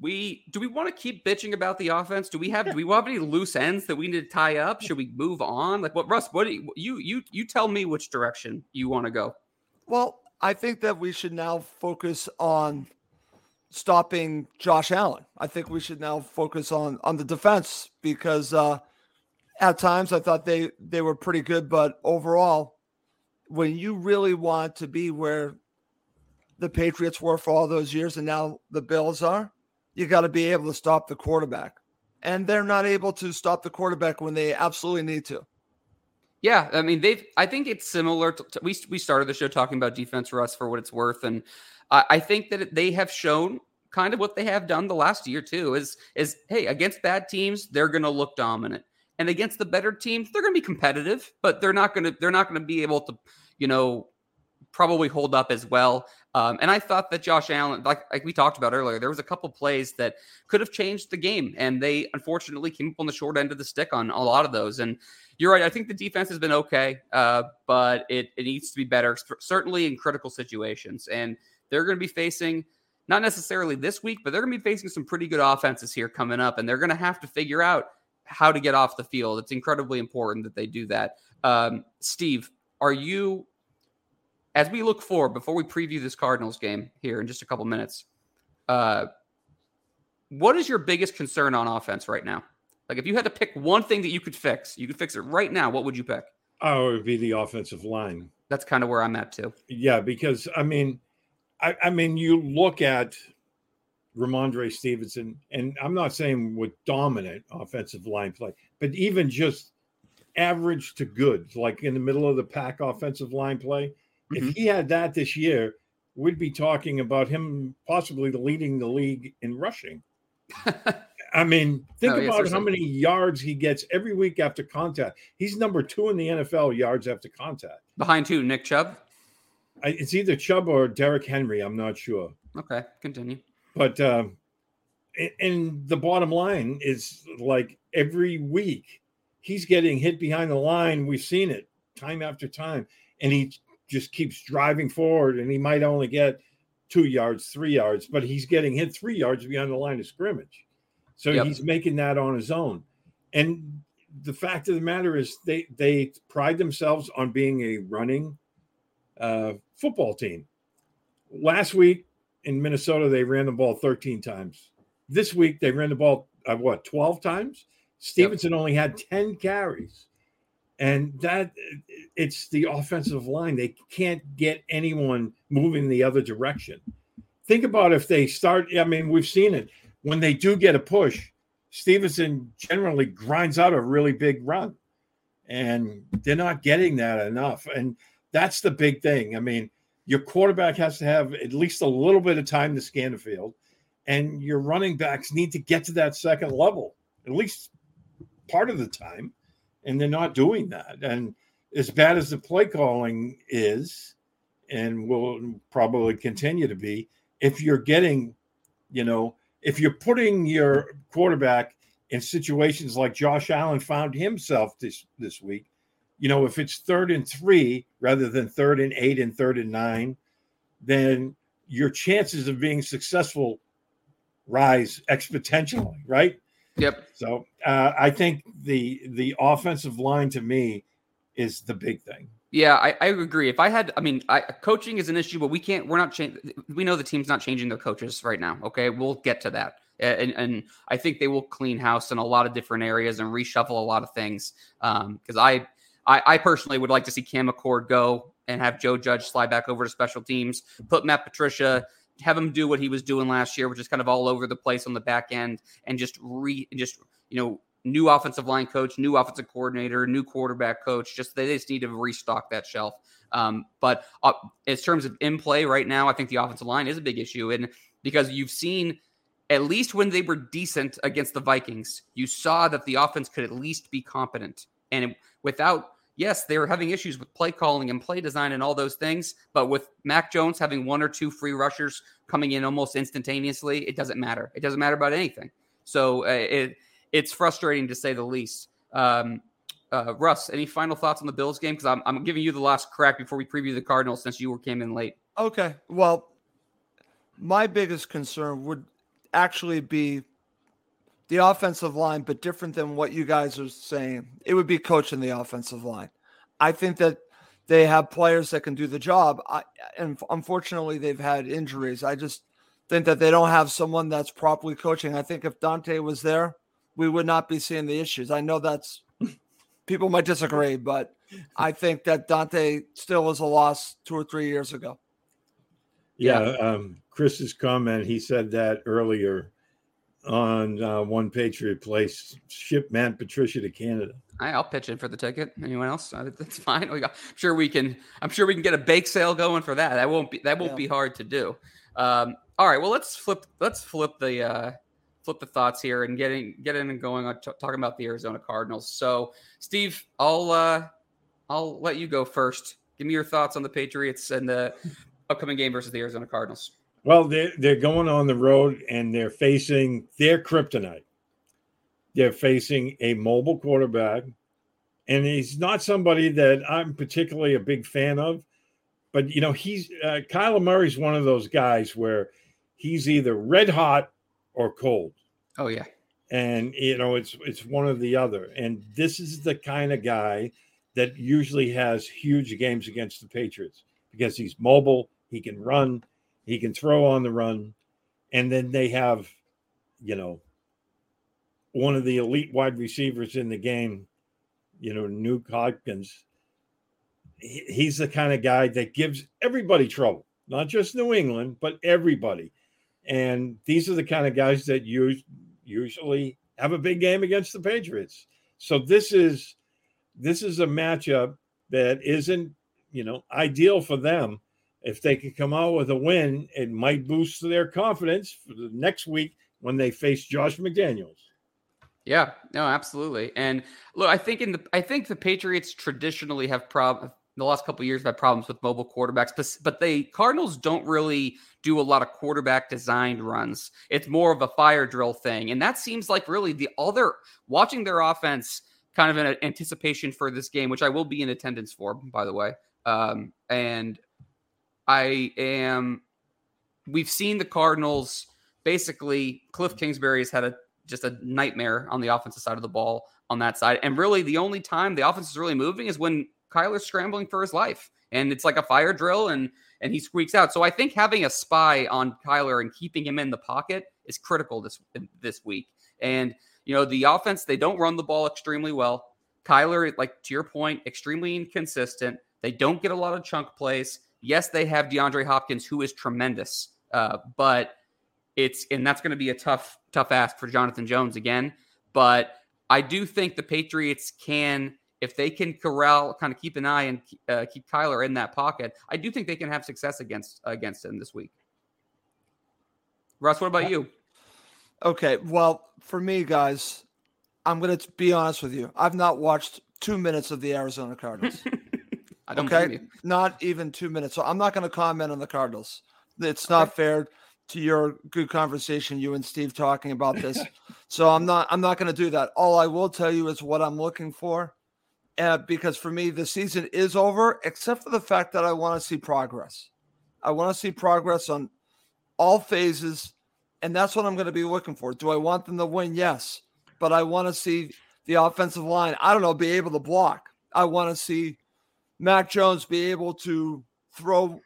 Speaker 3: We do we want to keep bitching about the offense? Do we have do we have any loose ends that we need to tie up? Should we move on? Like what Russ, what do you you you, you tell me which direction you want to go?
Speaker 5: Well, I think that we should now focus on stopping Josh Allen. I think we should now focus on on the defense because uh at times I thought they they were pretty good, but overall when you really want to be where the Patriots were for all those years and now the Bills are, you got to be able to stop the quarterback. And they're not able to stop the quarterback when they absolutely need to.
Speaker 3: Yeah, I mean they've. I think it's similar. To, to, we we started the show talking about defense for us for what it's worth, and I, I think that they have shown kind of what they have done the last year too. Is is hey against bad teams they're going to look dominant, and against the better teams they're going to be competitive, but they're not going to they're not going to be able to you know probably hold up as well. Um, and I thought that Josh Allen, like like we talked about earlier, there was a couple plays that could have changed the game, and they unfortunately came up on the short end of the stick on a lot of those. And you're right, I think the defense has been okay, uh, but it it needs to be better, certainly in critical situations. And they're going to be facing not necessarily this week, but they're going to be facing some pretty good offenses here coming up, and they're going to have to figure out how to get off the field. It's incredibly important that they do that. Um, Steve, are you as we look forward, before we preview this Cardinals game here in just a couple minutes, uh, what is your biggest concern on offense right now? Like, if you had to pick one thing that you could fix, you could fix it right now. What would you pick?
Speaker 4: Oh, it would be the offensive line.
Speaker 3: That's kind of where I'm at too.
Speaker 4: Yeah, because I mean, I, I mean, you look at Rhamondre Stevenson, and I'm not saying with dominant offensive line play, but even just average to good, like in the middle of the pack offensive line play Mm-hmm. If he had that this year, we'd be talking about him possibly leading the league in rushing. I mean, think about yes, how many yards he gets every week after contact. He's number two in the NFL yards after contact.
Speaker 3: Behind who? Nick Chubb?
Speaker 4: I, it's either Chubb or Derrick Henry. I'm not sure.
Speaker 3: Okay, continue.
Speaker 4: But um, and the bottom line is like every week he's getting hit behind the line. We've seen it time after time, and he just keeps driving forward and he might only get two yards, three yards, but he's getting hit three yards beyond the line of scrimmage. So yep. he's making that on his own. And the fact of the matter is they they pride themselves on being a running uh, football team. Last week in Minnesota, they ran the ball 13 times. This week they ran the ball uh, what 12 times. Stevenson yep. only had 10 carries and that it's the offensive line. They can't get anyone moving the other direction. Think about if they start i mean we've seen it. When they do get a push stevenson generally grinds out a really big run. And they're not getting that enough. And that's the big thing. I mean your quarterback has to have at least a little bit of time to scan the field. And your running backs need to get to that second level at least part of the time and they're not doing that. And as bad as the play calling is, and will probably continue to be, if you're getting, you know, if you're putting your quarterback in situations like Josh Allen found himself this this week, you know, if it's third and three rather than third and eight and third and nine, then your chances of being successful rise exponentially, right?
Speaker 3: Yep.
Speaker 4: So uh, I think the the offensive line to me is the big thing.
Speaker 3: Yeah, I, I agree. If I had, I mean, I, coaching is an issue, but we can't. We're not changing. We know the team's not changing their coaches right now. Okay, we'll get to that, and and I think they will clean house in a lot of different areas and reshuffle a lot of things. Because um, I, I, I personally would like to see Cam McCord go and have Joe Judge slide back over to special teams, put Matt Patricia have him do what he was doing last year, which is kind of all over the place on the back end, and just re just you know new offensive line coach, new offensive coordinator, new quarterback coach. Just they just need to restock that shelf. Um, but uh, in terms of in play right now, I think the offensive line is a big issue, and because you've seen at least when they were decent against the Vikings, you saw that the offense could at least be competent, and without yes, they were having issues with play calling and play design and all those things. But with Mac Jones having one or two free rushers coming in almost instantaneously, it doesn't matter. It doesn't matter about anything. So uh, it it's frustrating to say the least. Um, uh, Russ, any final thoughts on the Bills game? Because I'm, I'm giving you the last crack before we preview the Cardinals since you came in late.
Speaker 5: Okay. Well, my biggest concern would, actually be the offensive line, but different than what you guys are saying. It would be coaching the offensive line. I think that they have players that can do the job. I, and unfortunately, they've had injuries. I just think that they don't have someone that's properly coaching. I think if Dante was there, we would not be seeing the issues. I know that's people might disagree, but I think that Dante still is a loss two or three years ago.
Speaker 4: Yeah, um, Chris's comment. He said that earlier on uh, One Patriot Place. Ship Matt Patricia to Canada.
Speaker 3: I, I'll pitch in for the ticket. Anyone else? That's fine. We got, I'm sure we can. I'm sure we can get a bake sale going for that. That won't be that won't
Speaker 5: Yeah.
Speaker 3: be hard to do. Um, all right. Well, let's flip. Let's flip the uh, flip the thoughts here and getting get in and going on t- talking about the Arizona Cardinals. So, Steve, I'll uh, I'll let you go first. Give me your thoughts on the Patriots and the upcoming game versus the Arizona Cardinals.
Speaker 4: Well, they're, they're going on the road and they're facing their kryptonite. They're facing a mobile quarterback, and he's not somebody that I'm particularly a big fan of. But you know, he's uh, Kyler Murray's one of those guys where he's either red hot or cold,
Speaker 3: Oh yeah.
Speaker 4: and you know it's it's one or the other. And this is the kind of guy that usually has huge games against the Patriots because he's mobile, he can run, he can throw on the run, and then they have, you know, one of the elite wide receivers in the game, you know, Nuke Hopkins. He- He's the kind of guy that gives everybody trouble, not just New England, but everybody. And these are the kind of guys that you usually have a big game against the Patriots. So this is this is a matchup that isn't, you know, ideal for them. If they could come out with a win, it might boost their confidence for the next week when they face Josh McDaniels.
Speaker 3: Yeah, no, absolutely. And look, I think in the I think the Patriots traditionally have prob the last couple years have had problems with mobile quarterbacks, but but they Cardinals don't really do a lot of quarterback designed runs. It's more of a fire drill thing, and that seems like really the other watching their offense kind of in anticipation for this game, which I will be in attendance for, by the way. Um, and I am. We've seen the Cardinals basically. Cliff Kingsbury has had a just a nightmare on the offensive side of the ball on that side, and really the only time the offense is really moving is when Kyler's scrambling for his life, and it's like a fire drill, and and he squeaks out. So I think having a spy on Kyler and keeping him in the pocket is critical this this week. And you know the offense they don't run the ball extremely well. Kyler, like to your point, extremely inconsistent. They don't get a lot of chunk plays. Yes, they have DeAndre Hopkins, who is tremendous, uh, but it's and that's going to be a tough tough ask for Jonathan Jones again. But I do think the Patriots can, if they can corral, kind of keep an eye and uh, keep Kyler in that pocket. I do think they can have success against against him this week. Russ, what about you?
Speaker 5: Okay, well, for me, guys, I'm going to be honest with you. I've not watched two minutes of the Arizona Cardinals.
Speaker 3: I don't
Speaker 5: okay, not even two minutes. So I'm not going to comment on the Cardinals. It's not fair to your good conversation, you and Steve talking about this. so I'm not. I'm not going to do that. All I will tell you is what I'm looking for, uh, because for me, the season is over, except for the fact that I want to see progress. I want to see progress on all phases, and that's what I'm going to be looking for. Do I want them to win? Yes, but I want to see the offensive line. I don't know, be able to block. I want to see Mac Jones be able to throw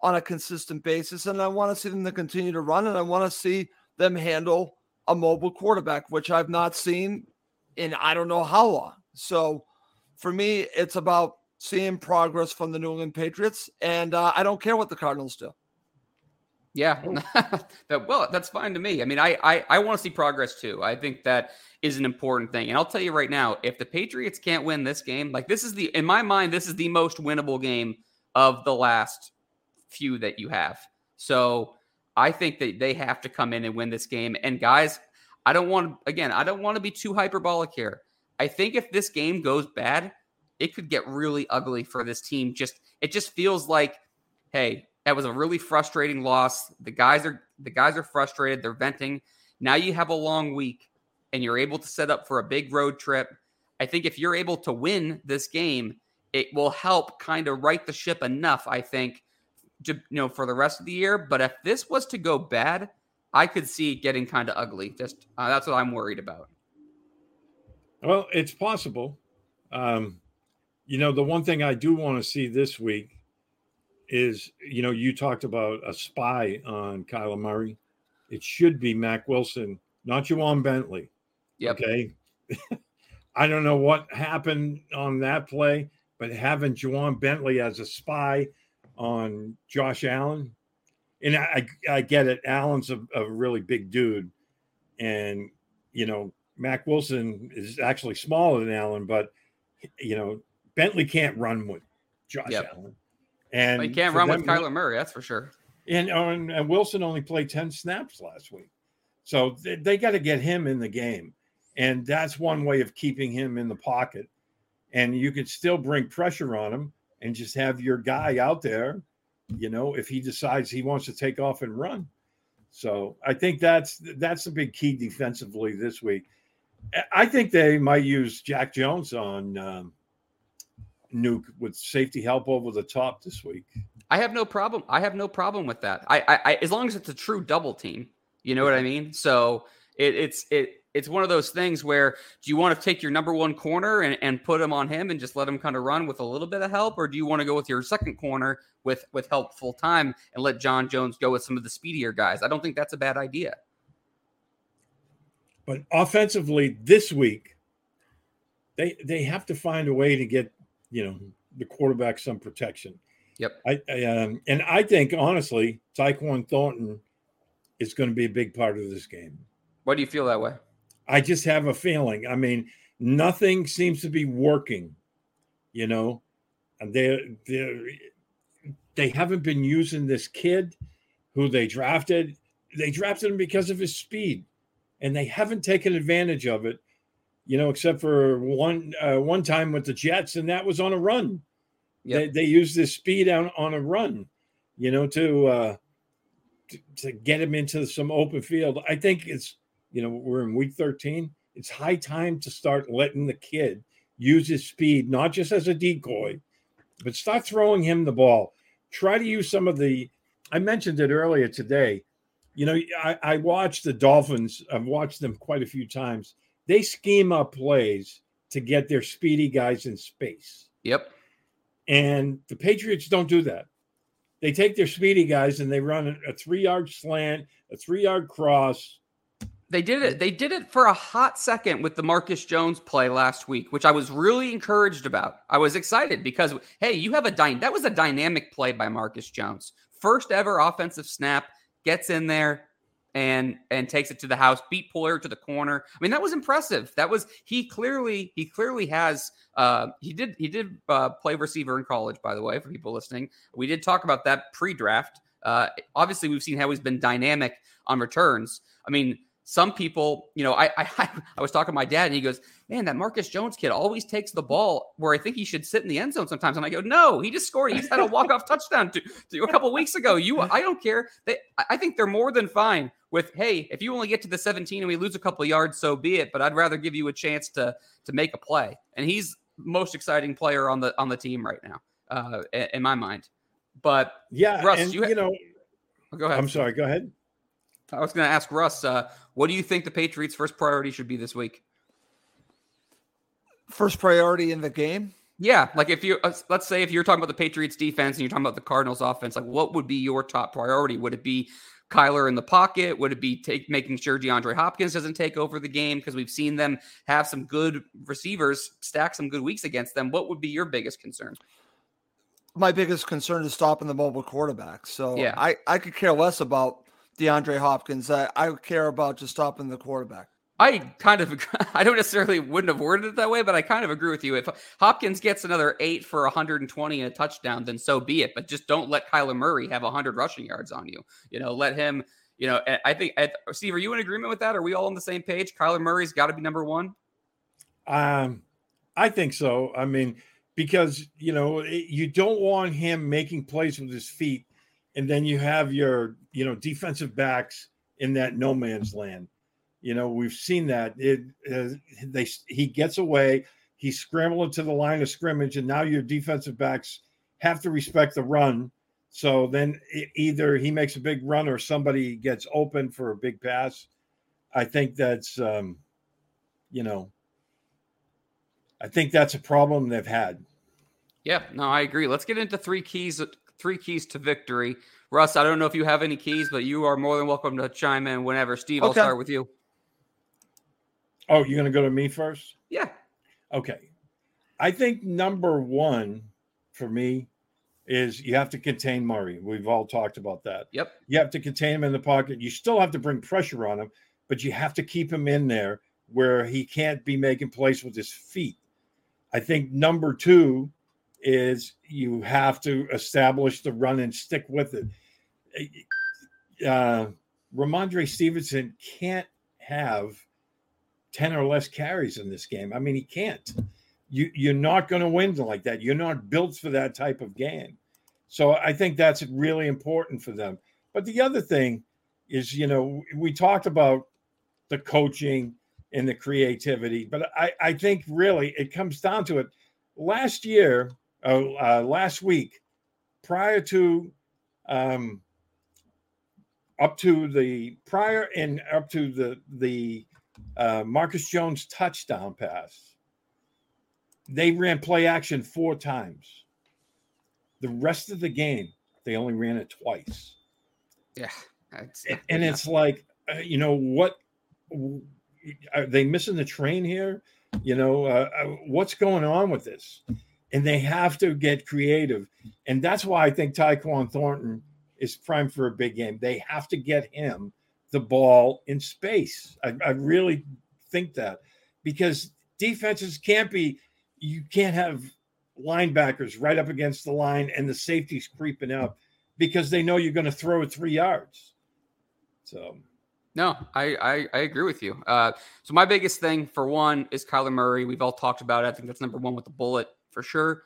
Speaker 5: on a consistent basis, and I want to see them to continue to run, and I want to see them handle a mobile quarterback, which I've not seen in I don't know how long. So for me, it's about seeing progress from the New England Patriots, and uh, I don't care what the Cardinals do.
Speaker 3: Yeah, oh. that well, that's fine to me. I mean, I I, I want to see progress too. I think that is an important thing. And I'll tell you right now, if the Patriots can't win this game, like this is the in my mind, this is the most winnable game of the last few that you have. So I think that they have to come in and win this game. And guys, I don't want again, I don't want to be too hyperbolic here. I think if this game goes bad, it could get really ugly for this team. Just it just feels like, hey, that was a really frustrating loss. The guys are the guys are frustrated. They're venting. Now you have a long week and you're able to set up for a big road trip. I think if you're able to win this game, it will help kind of right the ship enough, I think, to you know, for the rest of the year. But if this was to go bad, I could see it getting kind of ugly. Just uh, that's what I'm worried about.
Speaker 4: Well, it's possible. Um, you know, the one thing I do want to see this week is, you know, you talked about a spy on Kyler Murray. It should be Mack Wilson, not Ja'Whaun Bentley.
Speaker 3: Yep.
Speaker 4: Okay. I don't know what happened on that play, but having Ja'Whaun Bentley as a spy on Josh Allen, and I, I get it. Allen's a, a really big dude, and you know Mack Wilson is actually smaller than Allen, but you know Bentley can't run with Josh
Speaker 3: Yep.
Speaker 4: Allen, and
Speaker 3: But you can't run with Kyler Murray, that's for sure.
Speaker 4: and, oh, and and Wilson only played 10 snaps last week. So they, they got to get him in the game. And that's one way of keeping him in the pocket. And you can still bring pressure on him and just have your guy out there, you know, if he decides he wants to take off and run. So I think that's that's a big key defensively this week. I- I think they might use Jack Jones on um, Nuke with safety help over the top this week.
Speaker 3: I have no problem. I have no problem with that. I, I, I as long as it's a true double team. You know what I mean? So it, it's it it's one of those things where do you want to take your number one corner and, and put him on him and just let him kind of run with a little bit of help, or do you want to go with your second corner with with help full time and let John Jones go with some of the speedier guys? I don't think that's a bad idea.
Speaker 4: But offensively, this week, they they have to find a way to get you know the quarterback some protection.
Speaker 3: Yep.
Speaker 4: I, I um, and I think honestly, Tyquan Thornton is going to be a big part of this game.
Speaker 3: Why do you feel that way?
Speaker 4: I just have a feeling. I mean, nothing seems to be working. You know, and they they they haven't been using this kid who they drafted. They drafted him because of his speed, and they haven't taken advantage of it. You know, except for one uh, one time with the Jets, and that was on a run. They they used this speed on on a run. You know, to uh, to, to get him into some open field. I think it's you know we're in week 13 it's high time to start letting the kid use his speed not just as a decoy but start throwing him the ball try to use some of the i mentioned it earlier today you know i, I watched the dolphins i've watched them quite a few times they scheme up plays to get their speedy guys in space
Speaker 3: Yep.
Speaker 4: and the Patriots don't do that. They take their speedy guys and they run a three yard slant, a three yard cross.
Speaker 3: They did it. They did it for a hot second with the Marcus Jones play last week, which I was really encouraged about. I was excited because hey, you have a dy- that was a dynamic play by Marcus Jones. First ever offensive snap, gets in there and and takes it to the house, beat Poyer to the corner. I mean, that was impressive. That was he clearly he clearly has uh he did he did uh, play receiver in college, by the way, for people listening. We did talk about that pre-draft. Uh obviously we've seen how he's been dynamic on returns. I mean, some people, you know, I, I I was talking to my dad and he goes, "Man, that Marcus Jones kid always takes the ball where I think he should sit in the end zone sometimes." And I go, "No, he just scored. He's had a walk off touchdown to, to a couple weeks ago. You, I don't care. They, I- think they're more than fine with, hey, if you only get to the 17 and we lose a couple yards, so be it. But I'd rather give you a chance to to make a play. And he's most exciting player on the on the team right now, uh, in, in my mind. But
Speaker 4: Yeah,
Speaker 3: Russ,
Speaker 4: and
Speaker 3: you, ha-
Speaker 4: you know,
Speaker 3: go ahead.
Speaker 4: I'm sorry. Go ahead.
Speaker 3: I was going to ask Russ, uh, what do you think the Patriots' first priority should be this week?
Speaker 5: First priority in the game.
Speaker 3: Yeah, like if you uh, let's say if you're talking about the Patriots defense and you're talking about the Cardinals offense, like what would be your top priority? Would it be Kyler in the pocket? Would it be take, making sure DeAndre Hopkins doesn't take over the game because we've seen them have some good receivers stack some good weeks against them? What would be your biggest concern?
Speaker 5: My biggest concern is stopping the mobile quarterback. So
Speaker 3: Yeah.
Speaker 5: I, I could care less about DeAndre Hopkins. I, I care about just stopping the quarterback.
Speaker 3: I kind of, I don't necessarily wouldn't have worded it that way, but I kind of agree with you. If Hopkins gets another eight for 120 and a touchdown, then so be it. But just don't let Kyler Murray have 100 rushing yards on you. You know, let him. You know, I think, Steve, are you in agreement with that? Are we all on the same page? Kyler Murray's got to be number one.
Speaker 4: Um, I think so. I mean, because you know you don't want him making plays with his feet, and then you have your you know defensive backs in that no man's land. You know we've seen that it uh, they he gets away, he's scrambling to the line of scrimmage, and now your defensive backs have to respect the run So then e- either he makes a big run or somebody gets open for a big pass. I think that's, um, you know, I think that's a problem they've had.
Speaker 3: Yeah, no, I agree. Let's get into three keys. Three keys to victory. Russ, I don't know if you have any keys, but you are more than welcome to chime in whenever. Steve, I'll start with you.
Speaker 4: Oh, you're going to go to me first?
Speaker 3: Yeah.
Speaker 4: Okay. I think number one for me is you have to contain Murray. We've all talked about that.
Speaker 3: Yep.
Speaker 4: You have to contain him in the pocket. You still have to bring pressure on him, but you have to keep him in there where he can't be making plays with his feet. I think number two is you have to establish the run and stick with it. Uh, Rhamondre Stevenson can't have 10 or less carries in this game. I mean, he can't. You, you're not going to win like that. You're not built for that type of game. So I think that's really important for them. But the other thing is, you know, we talked about the coaching and the creativity, but I, I think really it comes down to it. Last year, uh, uh, last week, prior to um, up to the prior and up to the the uh, Marcus Jones touchdown pass, they ran play action four times. The rest of the game, they only ran it twice.
Speaker 3: Yeah.
Speaker 4: And, and it's like, uh, you know, what are they missing the train here? You know, uh, uh, what's going on with this? And they have to get creative. And that's why I think Tyquan Thornton is primed for a big game. They have to get him the ball in space. I, I really think that because defenses can't be, you can't have linebackers right up against the line and the safeties creeping up because they know you're going to throw it three yards. So,
Speaker 3: No, I, I, I agree with you. Uh, so my biggest thing for one is Kyler Murray. We've all talked about it. I think that's number one with the bullet for sure.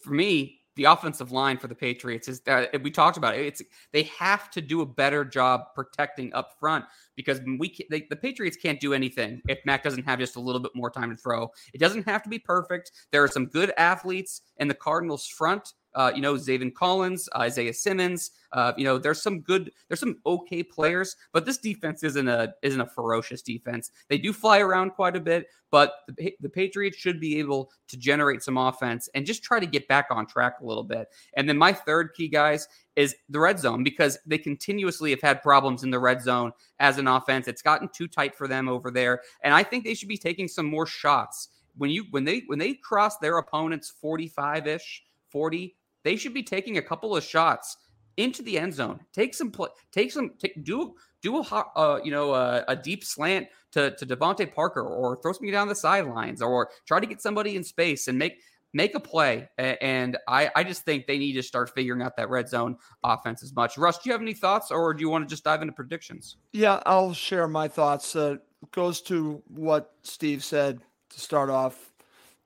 Speaker 3: For me, the offensive line for the Patriots is uh, that we talked about it. It's they have to do a better job protecting up front because we they, the Patriots can't do anything if Mac doesn't have just a little bit more time to throw. It doesn't have to be perfect. There are some good athletes in the Cardinals front. Uh, you know, Zaven Collins, Isaiah Simmons. Uh, you know, there's some good, there's some okay players, but this defense isn't a isn't a ferocious defense. They do fly around quite a bit, but the, the Patriots should be able to generate some offense and just try to get back on track a little bit. And then my third key, guys, is the red zone because they continuously have had problems in the red zone as an offense. It's gotten too tight for them over there, and I think they should be taking some more shots when you when they when they cross their opponent's 45 ish 40 they should be taking a couple of shots into the end zone. Take some play, take some, take, do do a uh, you know uh, a deep slant to to DeVante Parker, or throw something down the sidelines, or try to get somebody in space and make make a play. And I I just think they need to start figuring out that red zone offense as much. Russ, do you have any thoughts, or do you want to just dive into predictions?
Speaker 5: Yeah, I'll share my thoughts. Uh, goes to what Steve said to start off,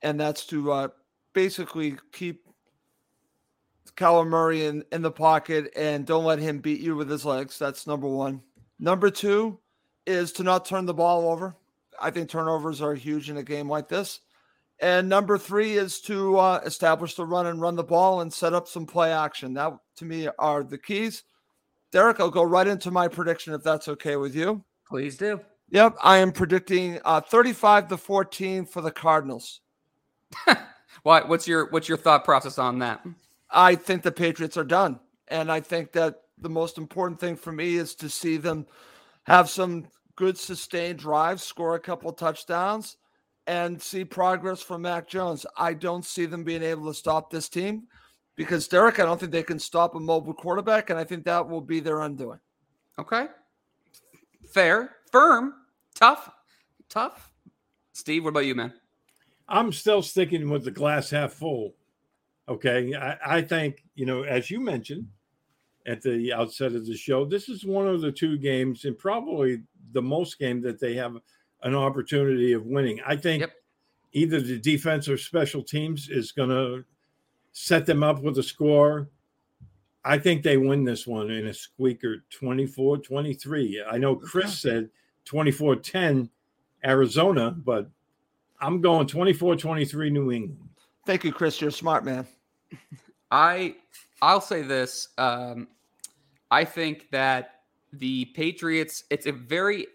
Speaker 5: and that's to uh, basically keep Kyler Murray in, in the pocket and don't let him beat you with his legs. That's number one. Number two is to not turn the ball over. I think turnovers are huge in a game like this. And number three is to uh, establish the run and run the ball and set up some play action. That, to me, are the keys. Derek, I'll go right into my prediction if that's okay with you.
Speaker 3: Please do.
Speaker 5: Yep, I am predicting uh, 35 to 14 for the Cardinals.
Speaker 3: What what's your what's your thought process on that?
Speaker 5: I think the Patriots are done. And I think that the most important thing for me is to see them have some good sustained drives, score a couple touchdowns, and see progress from Mac Jones. I don't see them being able to stop this team because Derek, I don't think they can stop a mobile quarterback, and I think that will be their undoing.
Speaker 3: Okay. Fair, firm, tough, tough. Steve, what about you, man?
Speaker 4: I'm still sticking with the glass half full. Okay. I, I think, you know, as you mentioned at the outset of the show, this is one of the two games and probably the most game that they have an opportunity of winning. I think either the defense or special teams is going to set them up with a score. I think they win this one in a squeaker 24 23. I know Chris said 24 10 Arizona, but I'm going 24 23 New England.
Speaker 5: Thank you, Chris. You're a smart man.
Speaker 3: I I'll say this. Um, I think that the Patriots, it's a very,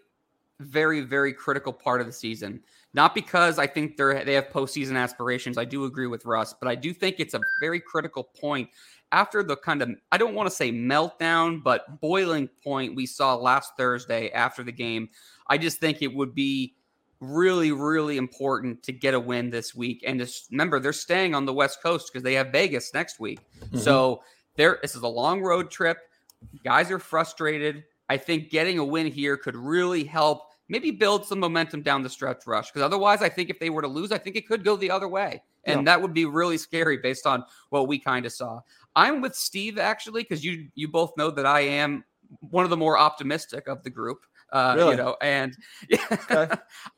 Speaker 3: very, very critical part of the season. Not because I think they're they have postseason aspirations. I do agree with Russ, but I do think it's a very critical point after the kind of I don't want to say meltdown, but boiling point we saw last Thursday after the game. I just think it would be really, really important to get a win this week. And just remember, they're staying on the West Coast because they have Vegas next week. Mm-hmm. So there, this is a long road trip. Guys are frustrated. I think getting a win here could really help maybe build some momentum down the stretch rush. Because otherwise, I think if they were to lose, I think it could go the other way. And yeah. that would be really scary based on what we kind of saw. I'm with Steve actually, because you you both know that I am one of the more optimistic of the group. Uh, really? You know, and okay.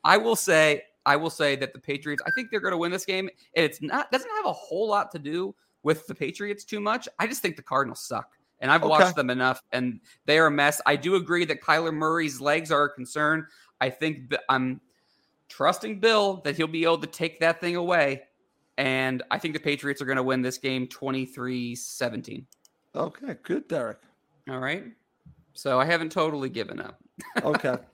Speaker 3: I will say, I will say that the Patriots. I think they're going to win this game. And it's not doesn't have a whole lot to do with the Patriots too much. I just think the Cardinals suck. And I've okay. watched them enough, and they are a mess. I do agree that Kyler Murray's legs are a concern. I think that I'm trusting Bill that he'll be able to take that thing away. And I think the Patriots are going to win this game 23 17.
Speaker 5: Okay, good, Derek.
Speaker 3: All right. So I haven't totally given up.
Speaker 5: Okay.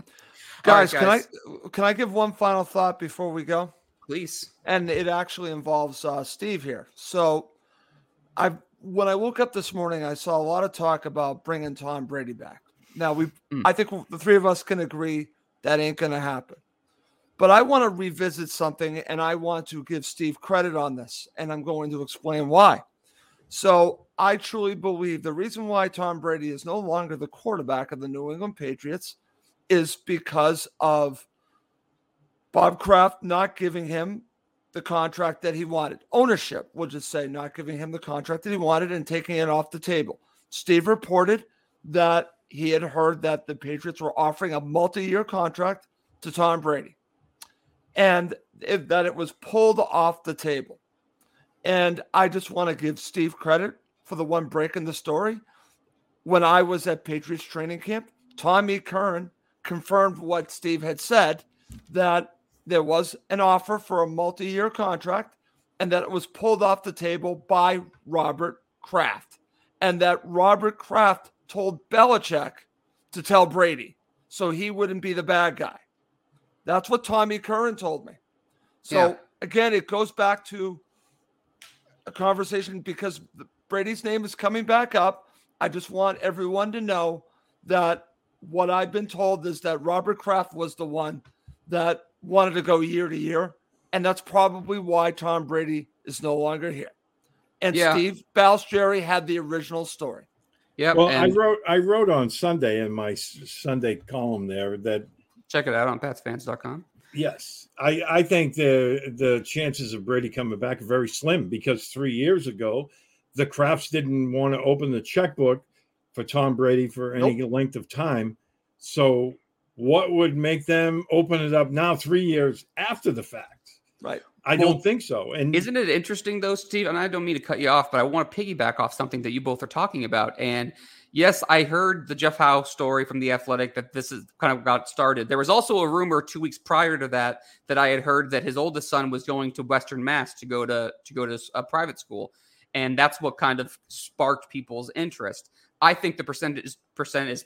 Speaker 5: Guys, right, guys, can I can I give one final thought before we go?
Speaker 3: Please.
Speaker 5: And it actually involves uh, Steve here. So, I when I woke up this morning, I saw a lot of talk about bringing Tom Brady back. Now we, mm. I think the three of us can agree that ain't going to happen. But I want to revisit something, and I want to give Steve credit on this, and I'm going to explain why. So I truly believe the reason why Tom Brady is no longer the quarterback of the New England Patriots is because of Bob Kraft not giving him the contract that he wanted. Ownership, we'll just say, not giving him the contract that he wanted and taking it off the table. Steve reported that he had heard that the Patriots were offering a multi year contract to Tom Brady and that it was pulled off the table. And I just want to give Steve credit for the one break in the story. When I was at Patriots training camp, Tommy Curran confirmed what Steve had said that there was an offer for a multi year contract and that it was pulled off the table by Robert Kraft. And that Robert Kraft told Belichick to tell Brady so he wouldn't be the bad guy. That's what Tommy Curran told me. So yeah. again, it goes back to a conversation because Brady's name is coming back up. I just want everyone to know that what I've been told is that Robert Kraft was the one that wanted to go year to year. And that's probably why Tom Brady is no longer here. And yeah. Steve Balestrieri had the original story.
Speaker 4: Yeah. Well, and- I wrote I wrote on Sunday in my Sunday column there that
Speaker 3: check it out on patsfans.com.
Speaker 4: Yes, I, I think the the chances of Brady coming back are very slim because three years ago, the Krafts didn't want to open the checkbook for Tom Brady for any nope. length of time. So, what would make them open it up now, three years after the fact?
Speaker 5: Right.
Speaker 4: I well, don't think so. And
Speaker 3: isn't it interesting though, Steve? And I don't mean to cut you off, but I want to piggyback off something that you both are talking about. And yes, I heard the Jeff Howe story from the Athletic that this is kind of got started. There was also a rumor two weeks prior to that that I had heard that his oldest son was going to Western Mass to go to to go to a private school, and that's what kind of sparked people's interest. I think the percentage percent is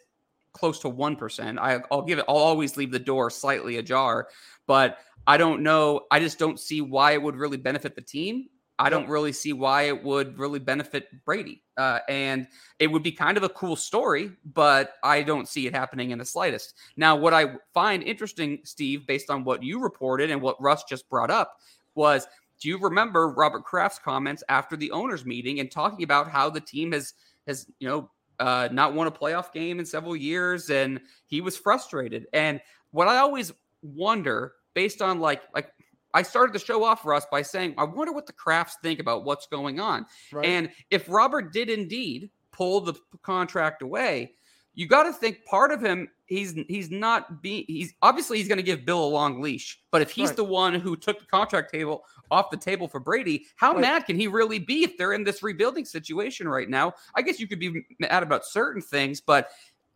Speaker 3: close to one percent. I'll give it. I'll always leave the door slightly ajar, but I don't know. I just don't see why it would really benefit the team. I don't really see why it would really benefit Brady. Uh, and it would be kind of a cool story, but I don't see it happening in the slightest. Now, what I find interesting, Steve, based on what you reported and what Russ just brought up, was do you remember Robert Kraft's comments after the owners' meeting and talking about how the team has has you know uh, not won a playoff game in several years, and he was frustrated. And what I always wonder, based on like like I started the show off, Russ, by saying, I wonder what the Krafts think about what's going on. Right. And if Robert did indeed pull the contract away, you got to think part of him he's he's not being he's obviously he's going to give Bill a long leash, but if he's right. the one who took the contract table off the table for Brady, how right. mad can he really be if they're in this rebuilding situation right now? I guess you could be mad about certain things, but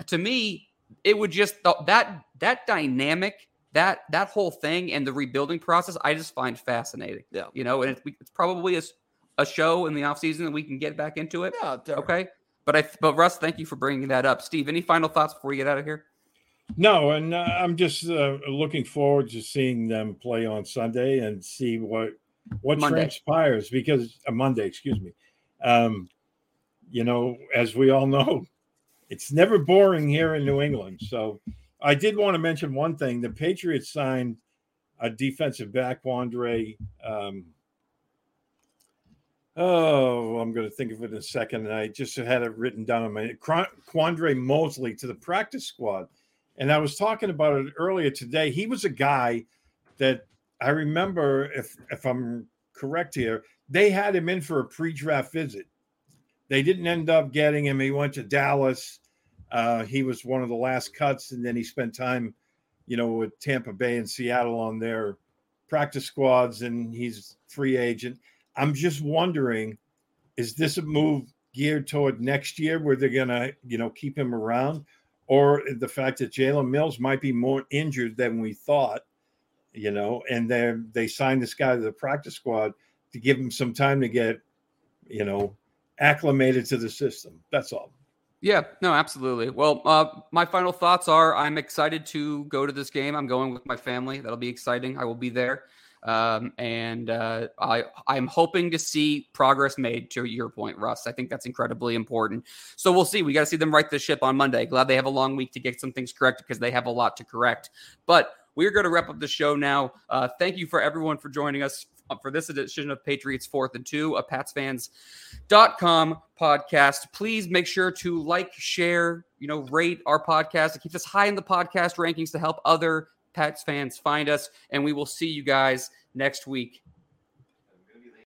Speaker 3: to me, it would just that that dynamic that that whole thing and the rebuilding process, I just find fascinating.
Speaker 5: Yeah,
Speaker 3: you know, and it's, it's probably as a show in the offseason that we can get back into it.
Speaker 5: Yeah, Derek.
Speaker 3: Okay. But I, but Russ, thank you for bringing that up. Steve, any final thoughts before we get out of here?
Speaker 4: No, and uh, I'm just uh, looking forward to seeing them play on Sunday and see what what
Speaker 3: Monday.
Speaker 4: transpires because uh, Monday, excuse me. Um, you know, as we all know, it's never boring here in New England. So I did want to mention one thing: the Patriots signed a defensive back, Wandre. Um, oh, I'm going to think of it in a second. And I just had it written down on my Quandre Mosley to the practice squad. And I was talking about it earlier today. He was a guy that I remember, if if I'm correct here, they had him in for a pre-draft visit. They didn't end up getting him. He went to Dallas. Uh, he was one of the last cuts, and then he spent time, you know, with Tampa Bay and Seattle on their practice squads, and he's free agent. I'm just wondering, is this a move geared toward next year where they're gonna, you know, keep him around, or the fact that Jalen Mills might be more injured than we thought, you know, and they they signed this guy to the practice squad to give him some time to get, you know, acclimated to the system. That's all.
Speaker 3: Yeah, no, absolutely. Well, uh, my final thoughts are I'm excited to go to this game. I'm going with my family. That'll be exciting. I will be there. Um, and uh, I, I'm hoping to see progress made to your point, Russ. I think that's incredibly important. So we'll see. We got to see them right the ship on Monday. Glad they have a long week to get some things corrected because they have a lot to correct. But we're going to wrap up the show now. Uh, thank you for everyone for joining us Uh, for this edition of Patriots Fourth and Two, a PatsFans.com podcast. Please make sure to like, share, you know, rate our podcast. It keeps us high in the podcast rankings to help other Pats fans find us. And we will see you guys next week